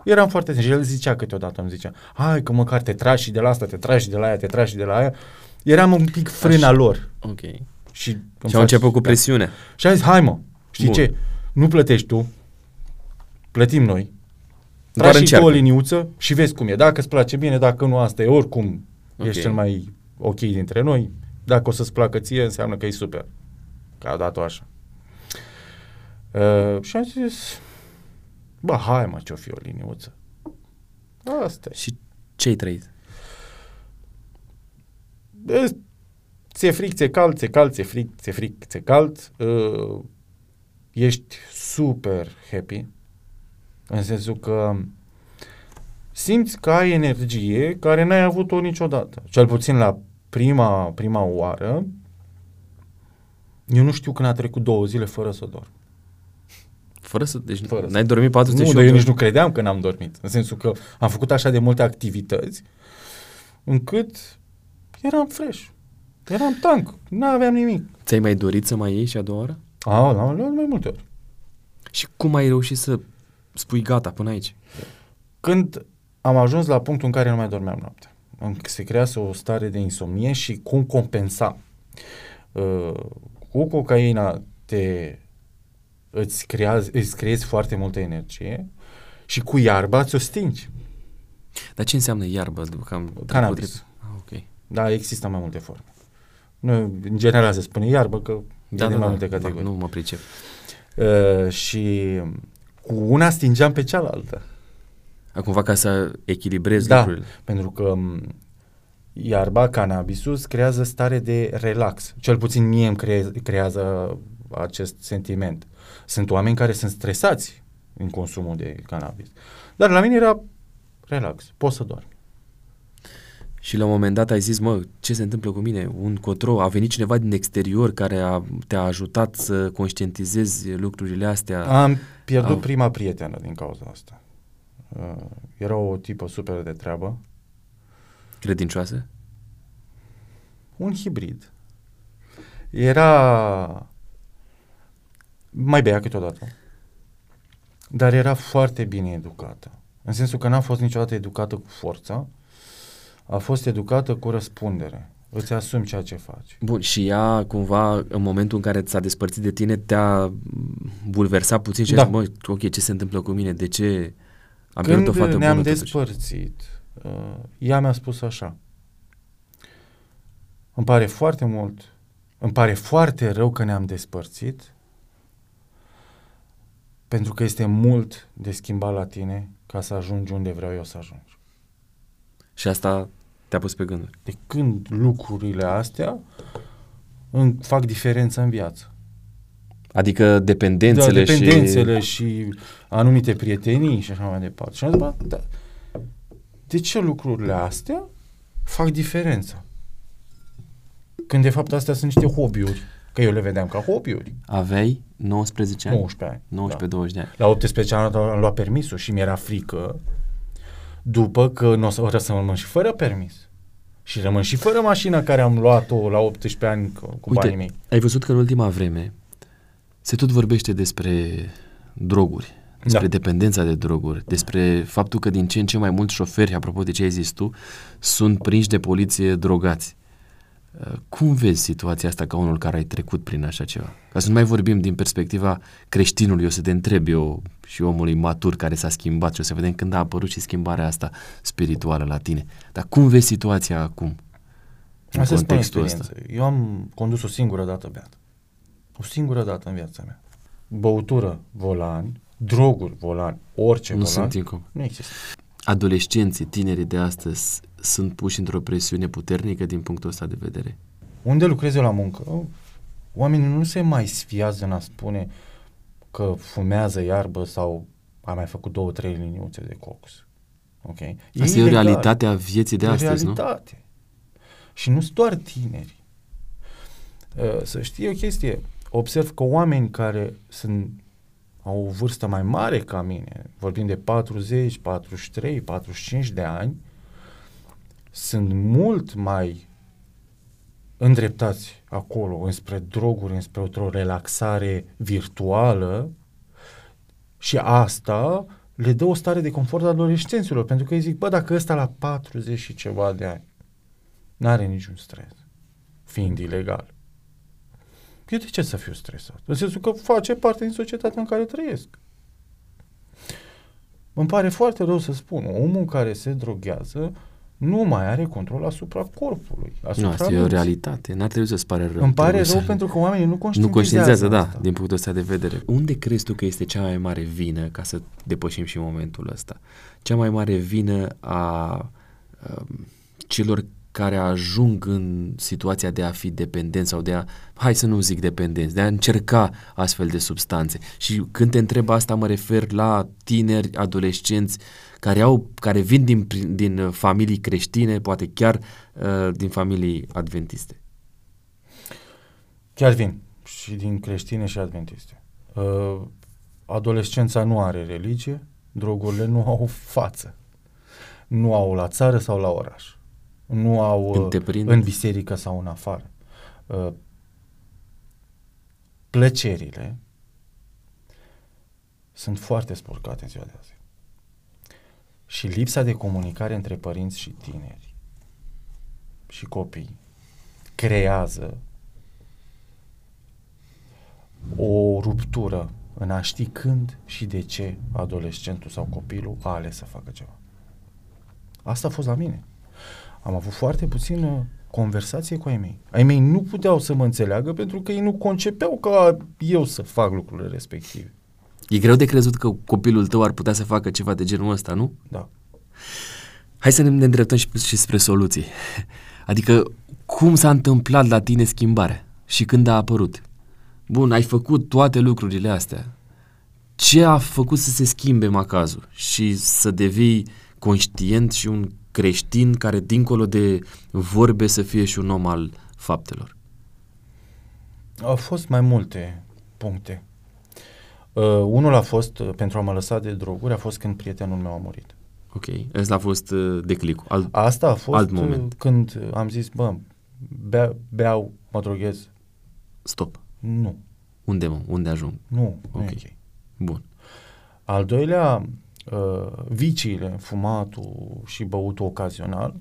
Eram foarte atent și el zicea câteodată, îmi zicea, hai că măcar te tragi și de la asta, te tragi și de la aia, te tragi și de la aia. Eram un pic frâna Așa. lor. Ok. Și, Și îmi au faci- început cu da. presiune. Și a zis, hai mă, știi Bun. ce? Nu plătești tu, plătim noi. Doar Tragi și tu încearcă. o liniuță și vezi cum e. Dacă îți place bine, dacă nu, asta e oricum. Ok. Ești cel mai ok dintre noi. Dacă o să-ți placă ție, înseamnă că e super. Că a dat-o așa. Uh, și am zis, bă, hai mă, ce-o fi o liniuță. Asta e. Și ce ai trăit? Bă, ți-e fric, ți-e cald, ți-e cald, ți-e fric, ți-e fric, ți-e cald, uh, ești super happy, în sensul că simți că ai energie care n-ai avut-o niciodată. Cel puțin la prima, prima oară, eu nu știu când a trecut două zile fără să dorm. Fără să... Deci Fără să- n-ai dormit 48 Nu, dar eu nici ore? nu credeam că n-am dormit. În sensul că am făcut așa de multe activități încât eram fresh. Eram tank. Nu aveam nimic. Ți-ai mai dorit să mai iei și a doua oră? A, l-am luat mai multe ori. Și cum ai reușit să spui gata până aici? Când am ajuns la punctul în care nu mai dormeam noaptea, în- se crease o stare de insomnie și cum compensa. Uh, cu cocaina te îți, creaz, îți creezi foarte multă energie și cu iarba ți-o stingi. Dar ce înseamnă iarbă? După că am trecut Cannabis. de- Ah, ok. Da, există mai multe forme. Nu, în general se spune iarbă că Da, e de da, mai da, multe da, categorii. nu mă pricep. Uh, și cu una stingeam pe cealaltă. Acum ca să echilibrezi Da. lucrurile. Pentru că m, iarba, cannabisul, îți creează stare de relax. Cel puțin mie îmi cre- creează acest sentiment. Sunt oameni care sunt stresați în consumul de cannabis. Dar la mine era relax, poți să dormi. Și la un moment dat ai zis, mă, ce se întâmplă cu mine? Un control, a venit cineva din exterior care a, te-a ajutat să conștientizezi lucrurile astea? Am pierdut Am... prima prietenă din cauza asta. Uh, era o tipă super de treabă. Credincioasă? Un hibrid. Era mai bea câteodată, dar era foarte bine educată. În sensul că n-a fost niciodată educată cu forța, a fost educată cu răspundere. Îți asumi ceea ce faci. Bun, și ea cumva în momentul în care s-a despărțit de tine te-a bulversat puțin și da. zis, mă, ok, ce se întâmplă cu mine? De ce am Când o fată ne-am bună, despărțit, uh, ea mi-a spus așa. Îmi pare foarte mult, îmi pare foarte rău că ne-am despărțit, pentru că este mult de schimbat la tine ca să ajungi unde vreau eu să ajungi. Și asta te-a pus pe gânduri. De când lucrurile astea în, fac diferență în viață. Adică dependențele, da, dependențele și... și anumite prietenii și așa mai departe. Și am zis, bă, da, de ce lucrurile astea fac diferența? Când de fapt astea sunt niște hobby-uri. Că eu le vedeam ca hobby-uri. Aveai 19 ani? 19 ani. 19-20 da. de ani. La 18 ani am luat permisul și mi-era frică după că nu o să, o să rămân și fără permis. Și rămân și fără mașina care am luat-o la 18 ani cu, cu Uite, banii mei. ai văzut că în ultima vreme se tot vorbește despre droguri, despre da. dependența de droguri, despre faptul că din ce în ce mai mulți șoferi, apropo de ce ai zis tu, sunt prinși de poliție drogați. Cum vezi situația asta ca unul care ai trecut prin așa ceva? Ca să nu mai vorbim din perspectiva creștinului, o să te întreb eu și omului matur care s-a schimbat și o să vedem când a apărut și schimbarea asta spirituală la tine. Dar cum vezi situația acum? În asta contextul ăsta? Eu am condus o singură dată beat. O singură dată în viața mea. Băutură, volan, droguri, volan, orice nu volan. Sunt incom. Nu există. Adolescenții, tinerii de astăzi sunt puși într-o presiune puternică din punctul ăsta de vedere. Unde lucrez eu la muncă? Oamenii nu se mai sfiază în a spune că fumează iarbă sau a mai făcut două, trei liniuțe de cox. Ok? E Asta e o realitate a vieții de e astăzi, realitate. nu? Și nu sunt doar tineri. Uh, să știi o chestie, observ că oameni care sunt au o vârstă mai mare ca mine, vorbim de 40, 43, 45 de ani, sunt mult mai îndreptați acolo, înspre droguri, înspre o relaxare virtuală și asta le dă o stare de confort adolescenților, pentru că ei zic, bă, dacă ăsta la 40 și ceva de ani n-are niciun stres, fiind ilegal, eu de ce să fiu stresat? În sensul că face parte din societatea în care trăiesc. Îmi pare foarte rău să spun, omul care se droghează nu mai are control asupra corpului. Asupra nu, asta e o realitate. N-ar trebui să-ți pare rău. Îmi pare rău să... pentru că oamenii nu conștientizează Nu conștientizează, da, din punctul ăsta de vedere. Unde crezi tu că este cea mai mare vină, ca să depășim și momentul ăsta, cea mai mare vină a, a um, celor care ajung în situația de a fi dependenți sau de a, hai să nu zic dependenți, de a încerca astfel de substanțe. Și când te întreb asta, mă refer la tineri, adolescenți care, au, care vin din, din familii creștine, poate chiar uh, din familii adventiste. Chiar vin și din creștine și adventiste. Uh, adolescența nu are religie, drogurile nu au față. Nu au la țară sau la oraș nu au în biserică sau în afară. Uh, plăcerile sunt foarte spurcate în ziua de azi. Și lipsa de comunicare între părinți și tineri și copii creează o ruptură în a ști când și de ce adolescentul sau copilul a ales să facă ceva. Asta a fost la mine am avut foarte puțină conversație cu ai mei. Ai mei nu puteau să mă înțeleagă pentru că ei nu concepeau ca eu să fac lucrurile respective. E greu de crezut că copilul tău ar putea să facă ceva de genul ăsta, nu? Da. Hai să ne îndreptăm și, și spre soluții. Adică, cum s-a întâmplat la tine schimbarea și când a apărut? Bun, ai făcut toate lucrurile astea. Ce a făcut să se schimbe macazul și să devii conștient și un creștin care, dincolo de vorbe, să fie și un om al faptelor? Au fost mai multe puncte. Uh, unul a fost, uh, pentru a mă lăsa de droguri, a fost când prietenul meu a murit. Ok, ăsta a fost uh, declicul. Alt, Asta a fost alt uh, moment. când am zis, bă, bea, beau, mă droghez. Stop. Nu, Unde, mă? Unde ajung? nu, nu Ok. e ok. Bun. Al doilea, uh, viciile, fumatul și băutul ocazional,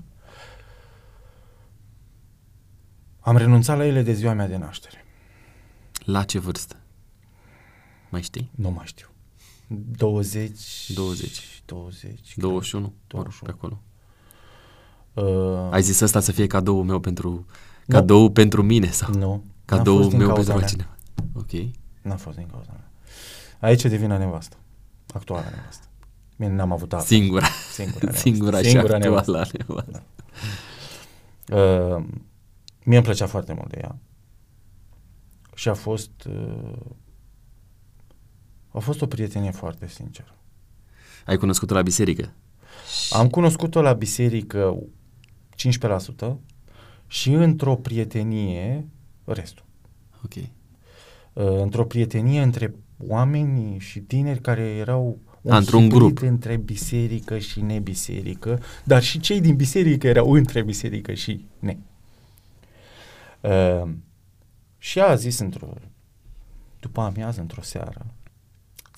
am renunțat la ele de ziua mea de naștere. La ce vârstă? Mai știi? Nu mai știu. 20... 20. 20. 21? Mă rog, 21. pe acolo. Uh, Ai zis asta să fie cadou meu pentru... Cadou pentru mine sau Nu. n-a cadou fost din meu cauza pentru mea. cineva? Ok. N-a fost din cauza mea. Aici e de vina nevastă. Actuala nevastă. Bine, n-am avut altă. Singura. Singura nevastă. Singura și Singura actuala nevastă. nevastă. Uh, mie îmi plăcea foarte mult de ea. Și a fost... Uh, a fost o prietenie foarte sinceră. Ai cunoscut-o la biserică? Am cunoscut-o la biserică 15% și într-o prietenie restul. Ok. Uh, într-o prietenie între oameni și tineri care erau un A, într-un hibrid grup. între biserică și nebiserică, dar și cei din biserică erau între biserică și ne. Uh, și a zis într-o după amiază, într-o seară,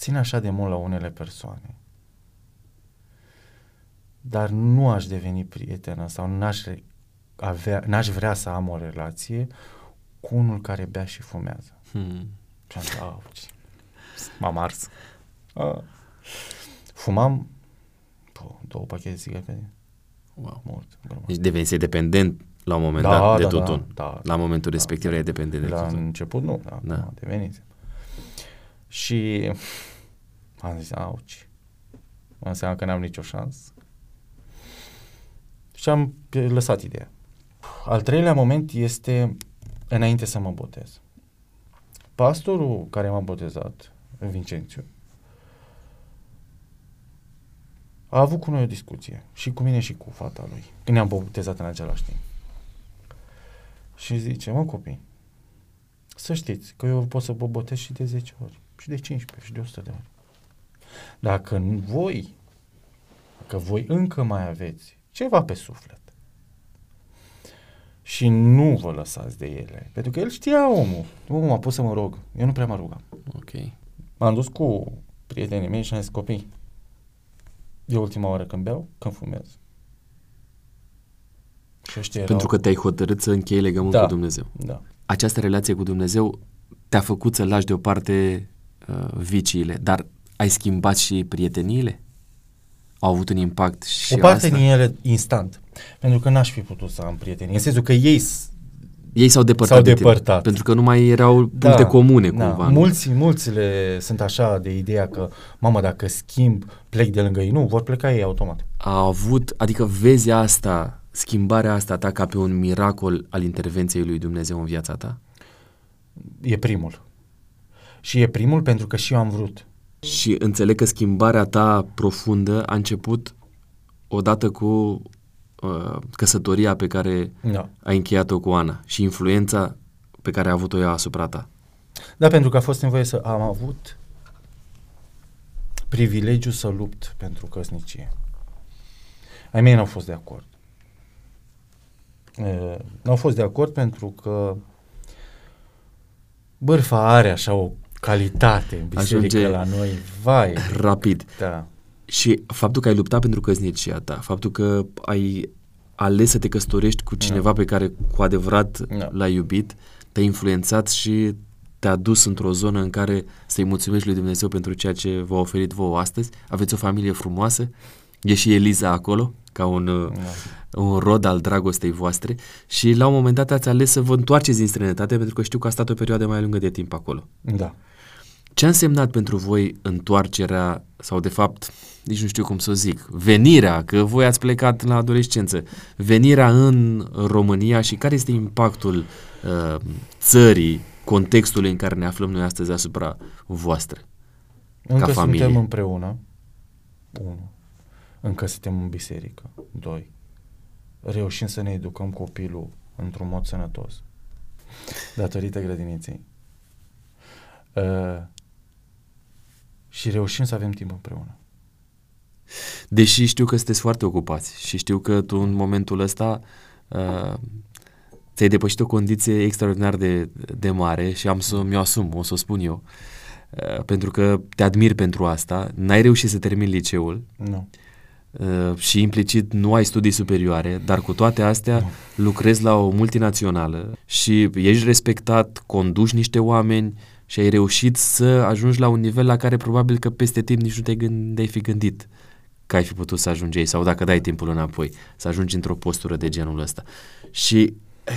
țin așa de mult la unele persoane, dar nu aș deveni prietenă sau n-aș, re- avea, n-aș vrea să am o relație cu unul care bea și fumează. Hmm. Și am zis, auci, m-am ars. A. Fumam po, două pachete de țigări pe zi. Wow. Mult. glumă. Deci devenise dependent la un moment Da, dat de da, tutun. da, da. la momentul Da, respectiv da. erai dependent de La tutun. început nu, da, Da. da. devenise. Și am zis, auci, înseamnă că n-am nicio șansă. Și am lăsat ideea. Al treilea moment este înainte să mă botez. Pastorul care m-a botezat, Vincențiu, a avut cu noi o discuție, și cu mine și cu fata lui, când ne-am botezat în același timp. Și zice, mă copii, să știți că eu pot să vă botez și de 10 ori, și de 15, și de 100 de ori. Dacă nu voi, că voi încă mai aveți ceva pe suflet și nu vă lăsați de ele, pentru că el știa omul, omul m-a pus să mă rog, eu nu prea mă rugam. Ok. M-am dus cu prietenii mei și am zis, copii, e ultima oară când beau, când fumez. Și ăștia Pentru erau- că te-ai hotărât să închei legământ Da. cu Dumnezeu. Da. Această relație cu Dumnezeu te-a făcut să lași deoparte uh, viciile, dar ai schimbat și prieteniile? Au avut un impact și o parte asta? din ele instant, pentru că n-aș fi putut să am prieteni, în sensul că ei s- Ei s-au depărtat S-au de tine, depărtat. pentru că nu mai erau puncte comune da. cumva. nu? Mulți, mulți le sunt așa de ideea că, mamă, dacă schimb, plec de lângă ei. Nu, vor pleca ei automat. A avut, adică vezi asta, schimbarea asta ta ca pe un miracol al intervenției lui Dumnezeu în viața ta? E primul. Și e primul pentru că și eu am vrut. Și înțeleg că schimbarea ta profundă a început odată cu uh, căsătoria pe care Da. ai încheiat-o cu Ana și influența pe care a avut-o ea asupra ta. Da, pentru că a fost nevoie să am avut privilegiu să lupt pentru căsnicie. Ai mei n-au fost de acord. E, n-au fost de acord pentru că bârfa are așa o calitate în biserică Ajunge- la noi. Vai! Rapid. Da. Și faptul că ai luptat pentru căsnicia ta, faptul că ai ales să te căsătorești cu cineva pe care cu adevărat Da. l-ai iubit, te-a influențat și te-a dus într-o zonă în care să-i mulțumești lui Dumnezeu pentru ceea ce v-a oferit vouă astăzi. Aveți o familie frumoasă, e și Eliza acolo, ca un, uh, Da. un rod al dragostei voastre și la un moment dat ați ales să vă întoarceți din străinătate pentru că știu că a stat o perioadă mai lungă de timp acolo. Da. Ce a însemnat pentru voi întoarcerea sau de fapt, nici nu știu cum să o zic, venirea, că voi ați plecat la adolescență, venirea în România și care este impactul uh, țării, contextului în care ne aflăm noi astăzi asupra voastră. Încă ca familie. suntem împreună. Unu. Încă suntem în biserică. Doi. Reușim să ne educăm copilul într-un mod sănătos. Datorită grădiniței. Uh, și reușim să avem timp împreună. Deși știu că sunteți foarte ocupați și știu că tu în momentul ăsta uh, ți-ai depășit o condiție extraordinar de, de mare și am să mi-o asum, o să o spun eu. Uh, pentru că te admir pentru asta, n-ai reușit să termini liceul Nu. Uh, și implicit nu ai studii superioare, dar cu toate astea Nu. lucrezi la o multinațională și ești respectat, conduci niște oameni și ai reușit să ajungi la un nivel la care probabil că peste timp nici nu te gândeai fi gândit că ai fi putut să ajungi aici sau dacă dai timpul înapoi, să ajungi într-o postură de genul ăsta. Și eh,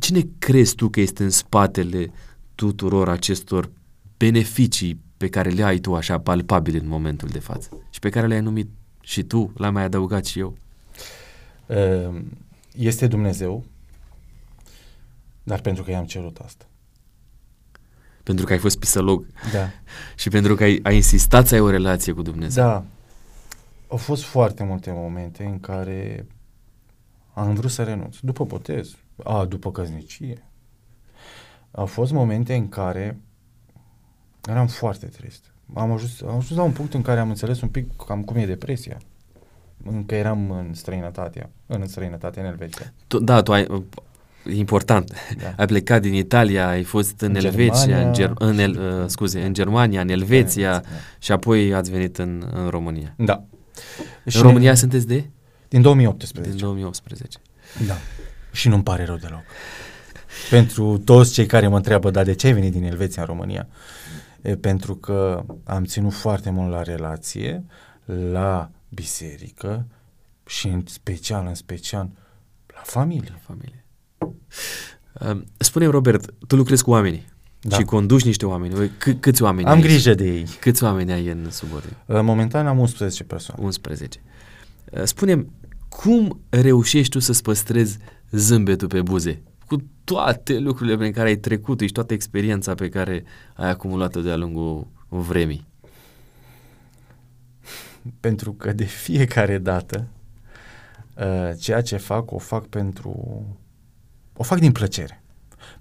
cine crezi tu că este în spatele tuturor acestor beneficii pe care le ai tu așa palpabil în momentul de față și pe care le-ai numit și tu, l-am mai adăugat și eu? Uh, Este Dumnezeu, dar pentru că i-am cerut asta. Pentru că ai fost pisălog Da. și pentru că ai, ai insistat să ai o relație cu Dumnezeu. Da. Au fost foarte multe momente în care am vrut să renunț. După botez, a, după căsnicie. Au fost momente în care eram foarte trist. Am ajuns, am ajuns la un punct în care am înțeles un pic cam cum e depresia. Încă eram în străinătate, în străinătate, în Elveția. Tu, da, tu ai, important, Da. ai plecat din Italia, ai fost în, În Elveția, în, Germania Ger- în, El, și- uh, scuze, în Germania, în Elveția Da. și apoi ați venit în, în România. Da. în România sunteți de? Din 2018. Din 2018. Da. Și nu-mi pare rău deloc. Pentru toți cei care mă întreabă, dar de ce ai venit din Elveția în România? E, pentru că am ținut foarte mult la relație, la biserică și în special, în special, la familie. La familie. Uh, spune Robert, tu lucrezi cu oamenii Da. și conduci niște oameni. C- câți oameni Am ai? grijă de ei. Câți oameni ai în subordine? Uh, Momentan am 11 persoane. 11. Uh, Spune-mi, cum reușești tu să-ți păstrezi zâmbetul pe buze? Cu toate lucrurile prin care ai trecut și toată experiența pe care ai acumulat-o de-a lungul vremii. Pentru că de fiecare dată uh, ceea ce fac, o fac pentru... O fac din plăcere.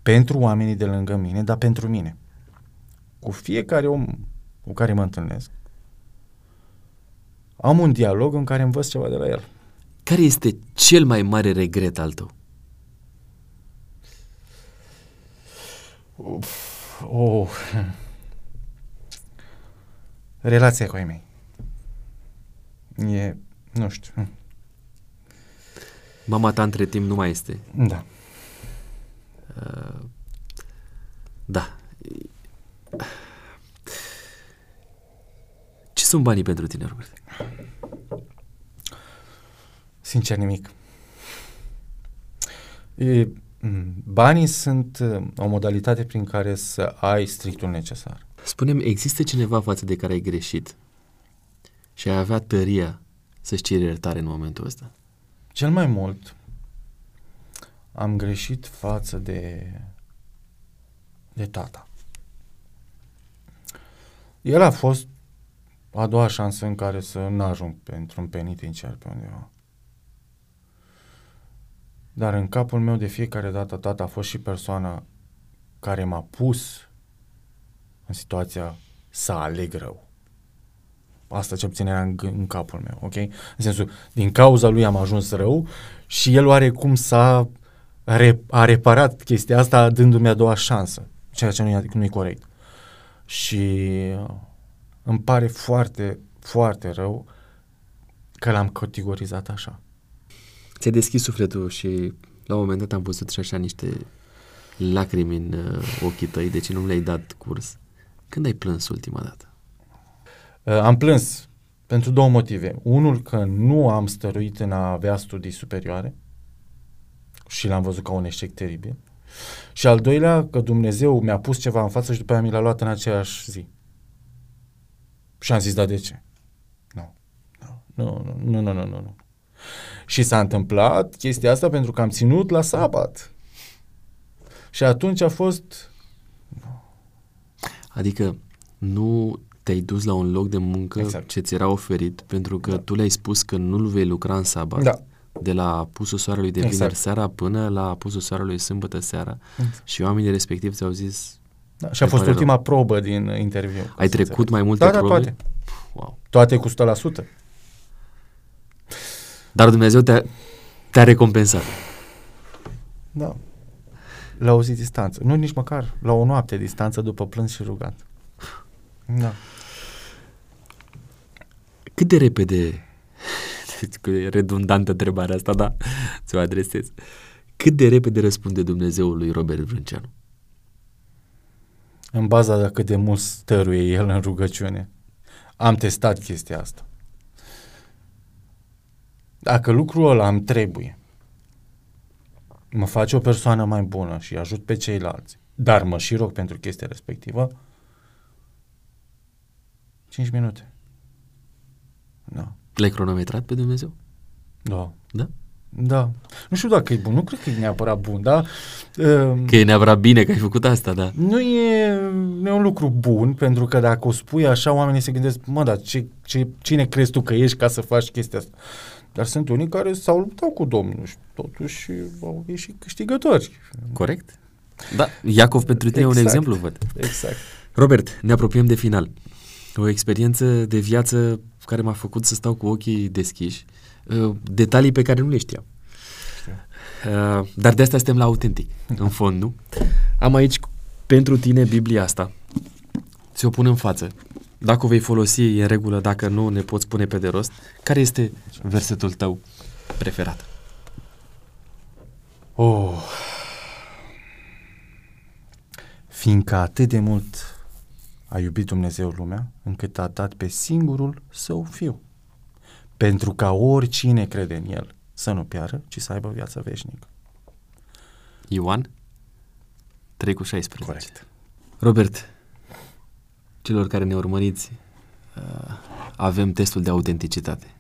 Pentru oamenii de lângă mine, dar pentru mine. Cu fiecare om cu care mă întâlnesc, am un dialog în care învăț ceva de la el. Care este cel mai mare regret al tău? Oh. Relația cu ai mei. E, nu știu. hm, Mama ta între timp nu mai este. Da. Uh, da. Ce sunt banii pentru tine, Robert? Sincer nimic. E, m, banii sunt uh, o modalitate prin care să ai strictul necesar. Spune-mi, există cineva față de care ai greșit și ai avea tăria să-și ceri iertare în momentul ăsta? Cel mai mult am greșit față de de tata. El a fost a doua șansă în care să nu ajung pentru un penitenciar pe undeva. Dar în capul meu de fiecare dată tata a fost și persoana care m-a pus în situația să aleg rău. Asta ce puțin era în, g- în capul meu, ok? În sensul, din cauza lui am ajuns rău și el oarecum s-a re, a reparat chestia asta dându-mi a doua șansă, ceea ce nu e, nu e corect. Și uh, îmi pare foarte, foarte rău că l-am categorizat așa. Ți-ai deschis sufletul și la un moment dat am văzut și așa niște lacrimi în uh, ochii tăi, deci nu le-ai dat curs. Când ai plâns ultima dată? Uh, am plâns pentru două motive. Unul că nu am stăruit în a avea studii superioare și l-am văzut ca un eșec teribil. Și al doilea că Dumnezeu mi-a pus ceva în față și după aia mi l-a luat în aceeași zi. Și am zis, da, de ce? Nu. Nu, nu, nu, nu, nu, nu, nu. Și s-a întâmplat chestia asta pentru că am ținut la sabat. Și atunci a fost Adică nu te-ai dus la un loc de muncă Exact. ce ți era oferit pentru că Da. tu le-ai spus că nu-l vei lucra în sabat. Da. De la apusul soarelui de vineri Exact. seara până la apusul soarelui sâmbătă seara Exact. și oamenii respectiv ți-au zis Da. Și a Îți fost pare ultima probă din uh, interviu. ca ai să trecut înțelegi. mai multe Da, da, probe? toate. Wow. Toate cu 100%. Dar Dumnezeu te-a, te-a recompensat. Da. La o zi distanță. Nu nici măcar la o noapte distanță după plâns și rugat. Da. Cât de repede, că e redundantă întrebarea asta, da, ți-o adresez. Cât de repede răspunde Dumnezeul lui Robert Vrânceanu? În baza de cât de mult stăruie el în rugăciune. Am testat chestia asta. Dacă lucrul ăla îmi trebuie, mă face o persoană mai bună și ajut pe ceilalți, dar mă și rog pentru chestia respectivă, 5 minute. Da. L-ai cronometrat pe Dumnezeu? Da. Da? Da. Nu știu dacă e bun, nu cred că e neapărat bun, da? Um, Că e neapărat bine că ai făcut asta, da. Nu e, nu e un lucru bun, pentru că dacă o spui așa, oamenii se gândesc, mă, dar ce, ce, cine crezi tu că ești ca să faci chestia asta? Dar sunt unii care s-au luptat cu Domnul și totuși au ieșit câștigători. Corect? Da. Iacov pentru tine e un Exact. exemplu, văd. Exact. Robert, ne apropiem de final. O experiență de viață care m-a făcut să stau cu ochii deschiși, uh, detalii pe care nu le știam. Uh, Dar de asta suntem la autentic, în fond, nu? Am aici pentru tine Biblia asta. Ți-o pun în față. Dacă o vei folosi, e în regulă, dacă nu, ne poți pune pe de rost. Care este versetul tău preferat? Oh. Fiindcă atât de mult a iubit Dumnezeu lumea, încât a dat pe singurul său fiu, pentru ca oricine crede în el să nu piară, ci să aibă viață veșnică. Ioan 3 cu 16. Corect. Robert, celor care ne urmăriți, uh, avem testul de autenticitate.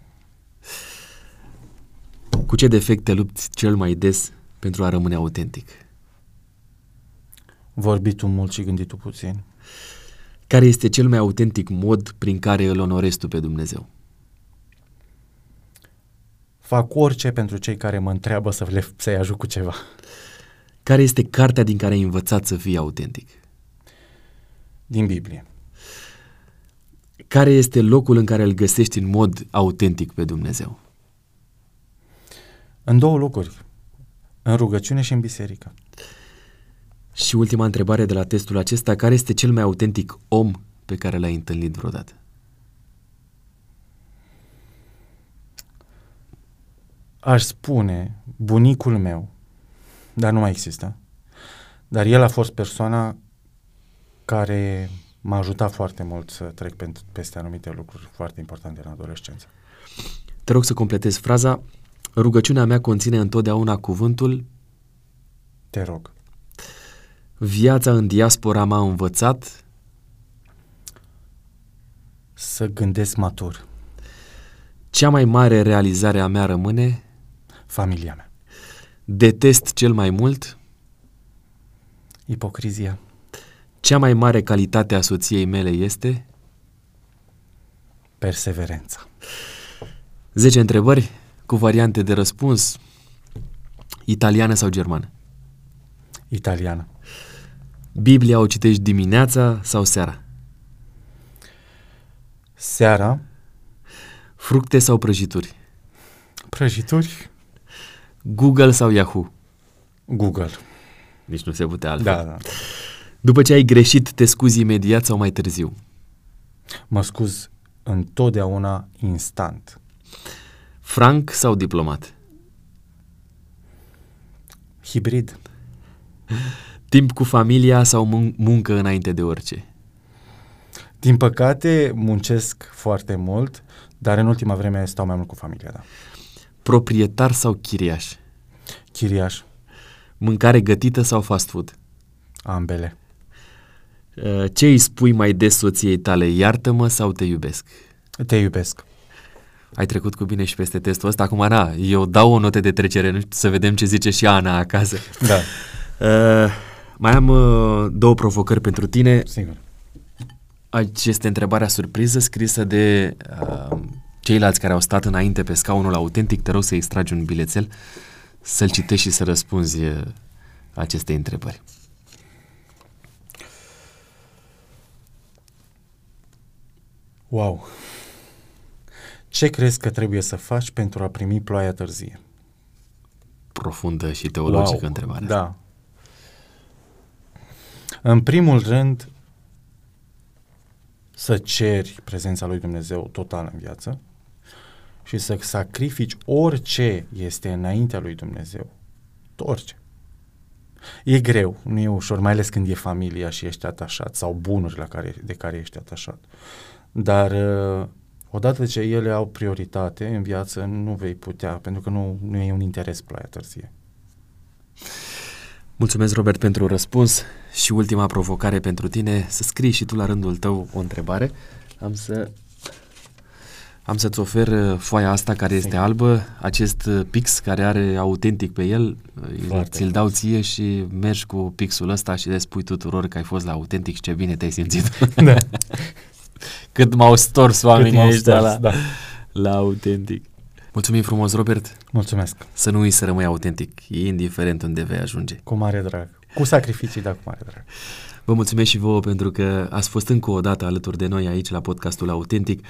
Cu ce defect te lupți cel mai des pentru a rămâne autentic? Vorbitul mult și gânditul puțin. Care este cel mai autentic mod prin care îl onorezi tu pe Dumnezeu? Fac orice pentru cei care mă întreabă să le, să-i ajut cu ceva. Care este cartea din care ai învățat să fii autentic? Din Biblie. Care este locul în care îl găsești în mod autentic pe Dumnezeu? În două locuri. În rugăciune și în biserică. Și ultima întrebare de la testul acesta, care este cel mai autentic om pe care l-ai întâlnit vreodată? Aș spune bunicul meu, dar nu mai există, dar el a fost persoana care m-a ajutat foarte mult să trec pe- peste anumite lucruri foarte importante în adolescență. Te rog să completezi fraza. Rugăciunea mea conține întotdeauna cuvântul Te rog. Viața în diaspora m-a învățat Să gândesc matur. Cea mai mare realizare a mea rămâne Familia mea. Detest cel mai mult Ipocrizia. Cea mai mare calitate a soției mele este Perseverența. 10 întrebări cu variante de răspuns Italiană sau germană Italiană. Biblia o citești dimineața sau seara Seara. Fructe sau prăjituri Prăjituri. Google sau Yahoo Google. Nici nu se putea altfel Da, da. După ce ai greșit, te scuzi imediat sau mai târziu Mă scuz întotdeauna instant. Franc sau diplomat Hibrid. Timp cu familia sau mun- muncă înainte de orice Din păcate, muncesc foarte mult, dar în ultima vreme stau mai mult cu familia, da. Proprietar sau chiriaș Chiriaș, Mâncare gătită sau fast food ambele. Uh, Ce îi spui mai des soției tale, iartă-mă sau te iubesc? Te iubesc. Ai trecut cu bine și peste testul ăsta, acum Ana, eu dau o notă de trecere, nu știu, să vedem ce zice și Ana acasă. Da, Uh, mai am uh, două provocări pentru tine. sigur. Aici este întrebarea surpriză scrisă de uh, ceilalți care au stat înainte pe scaunul autentic. Te rog să extragi un bilețel, să-l citești și să răspunzi uh, acestei întrebări. Wow! Ce crezi că trebuie să faci pentru a primi ploaia târzie? Profundă și teologică wow. întrebare. Da. În primul rând, să ceri prezența lui Dumnezeu total în viață și să sacrifici orice este înaintea lui Dumnezeu. Orice. E greu, nu e ușor, mai ales când e familia și ești atașat sau bunuri la care, de care ești atașat. Dar uh, odată ce ele au prioritate în viață, nu vei putea, pentru că nu, nu e un interes ploaia târzie. Mulțumesc, Robert, pentru răspuns și ultima provocare pentru tine, să scrii și tu la rândul tău o întrebare. Am să am să-ți ofer uh, foaia asta care este Sim. albă, acest uh, pix care are autentic pe el, Foarte ți-l dau ție și mergi cu pixul ăsta și le spui tuturor că ai fost la autentic și ce bine te-ai simțit. Da. Cât m-au stors oamenii ăștia la, da. la autentic. Mulțumim frumos, Robert. Mulțumesc. Să nu uiți să rămâi autentic, indiferent unde vei ajunge. Cu mare drag. Cu sacrificii, dar cu mare drag. Vă mulțumesc și vouă pentru că ați fost încă o dată alături de noi aici la podcastul Autentic.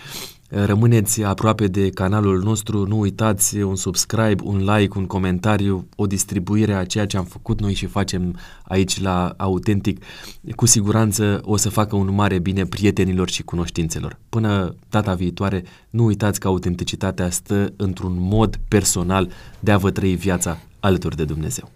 Rămâneți aproape de canalul nostru, nu uitați un subscribe, un like, un comentariu, o distribuire a ceea ce am făcut noi și facem aici la Autentic. Cu siguranță o să facă un mare bine prietenilor și cunoștințelor. Până data viitoare, nu uitați că autenticitatea stă într-un mod personal de a vă trăi viața alături de Dumnezeu.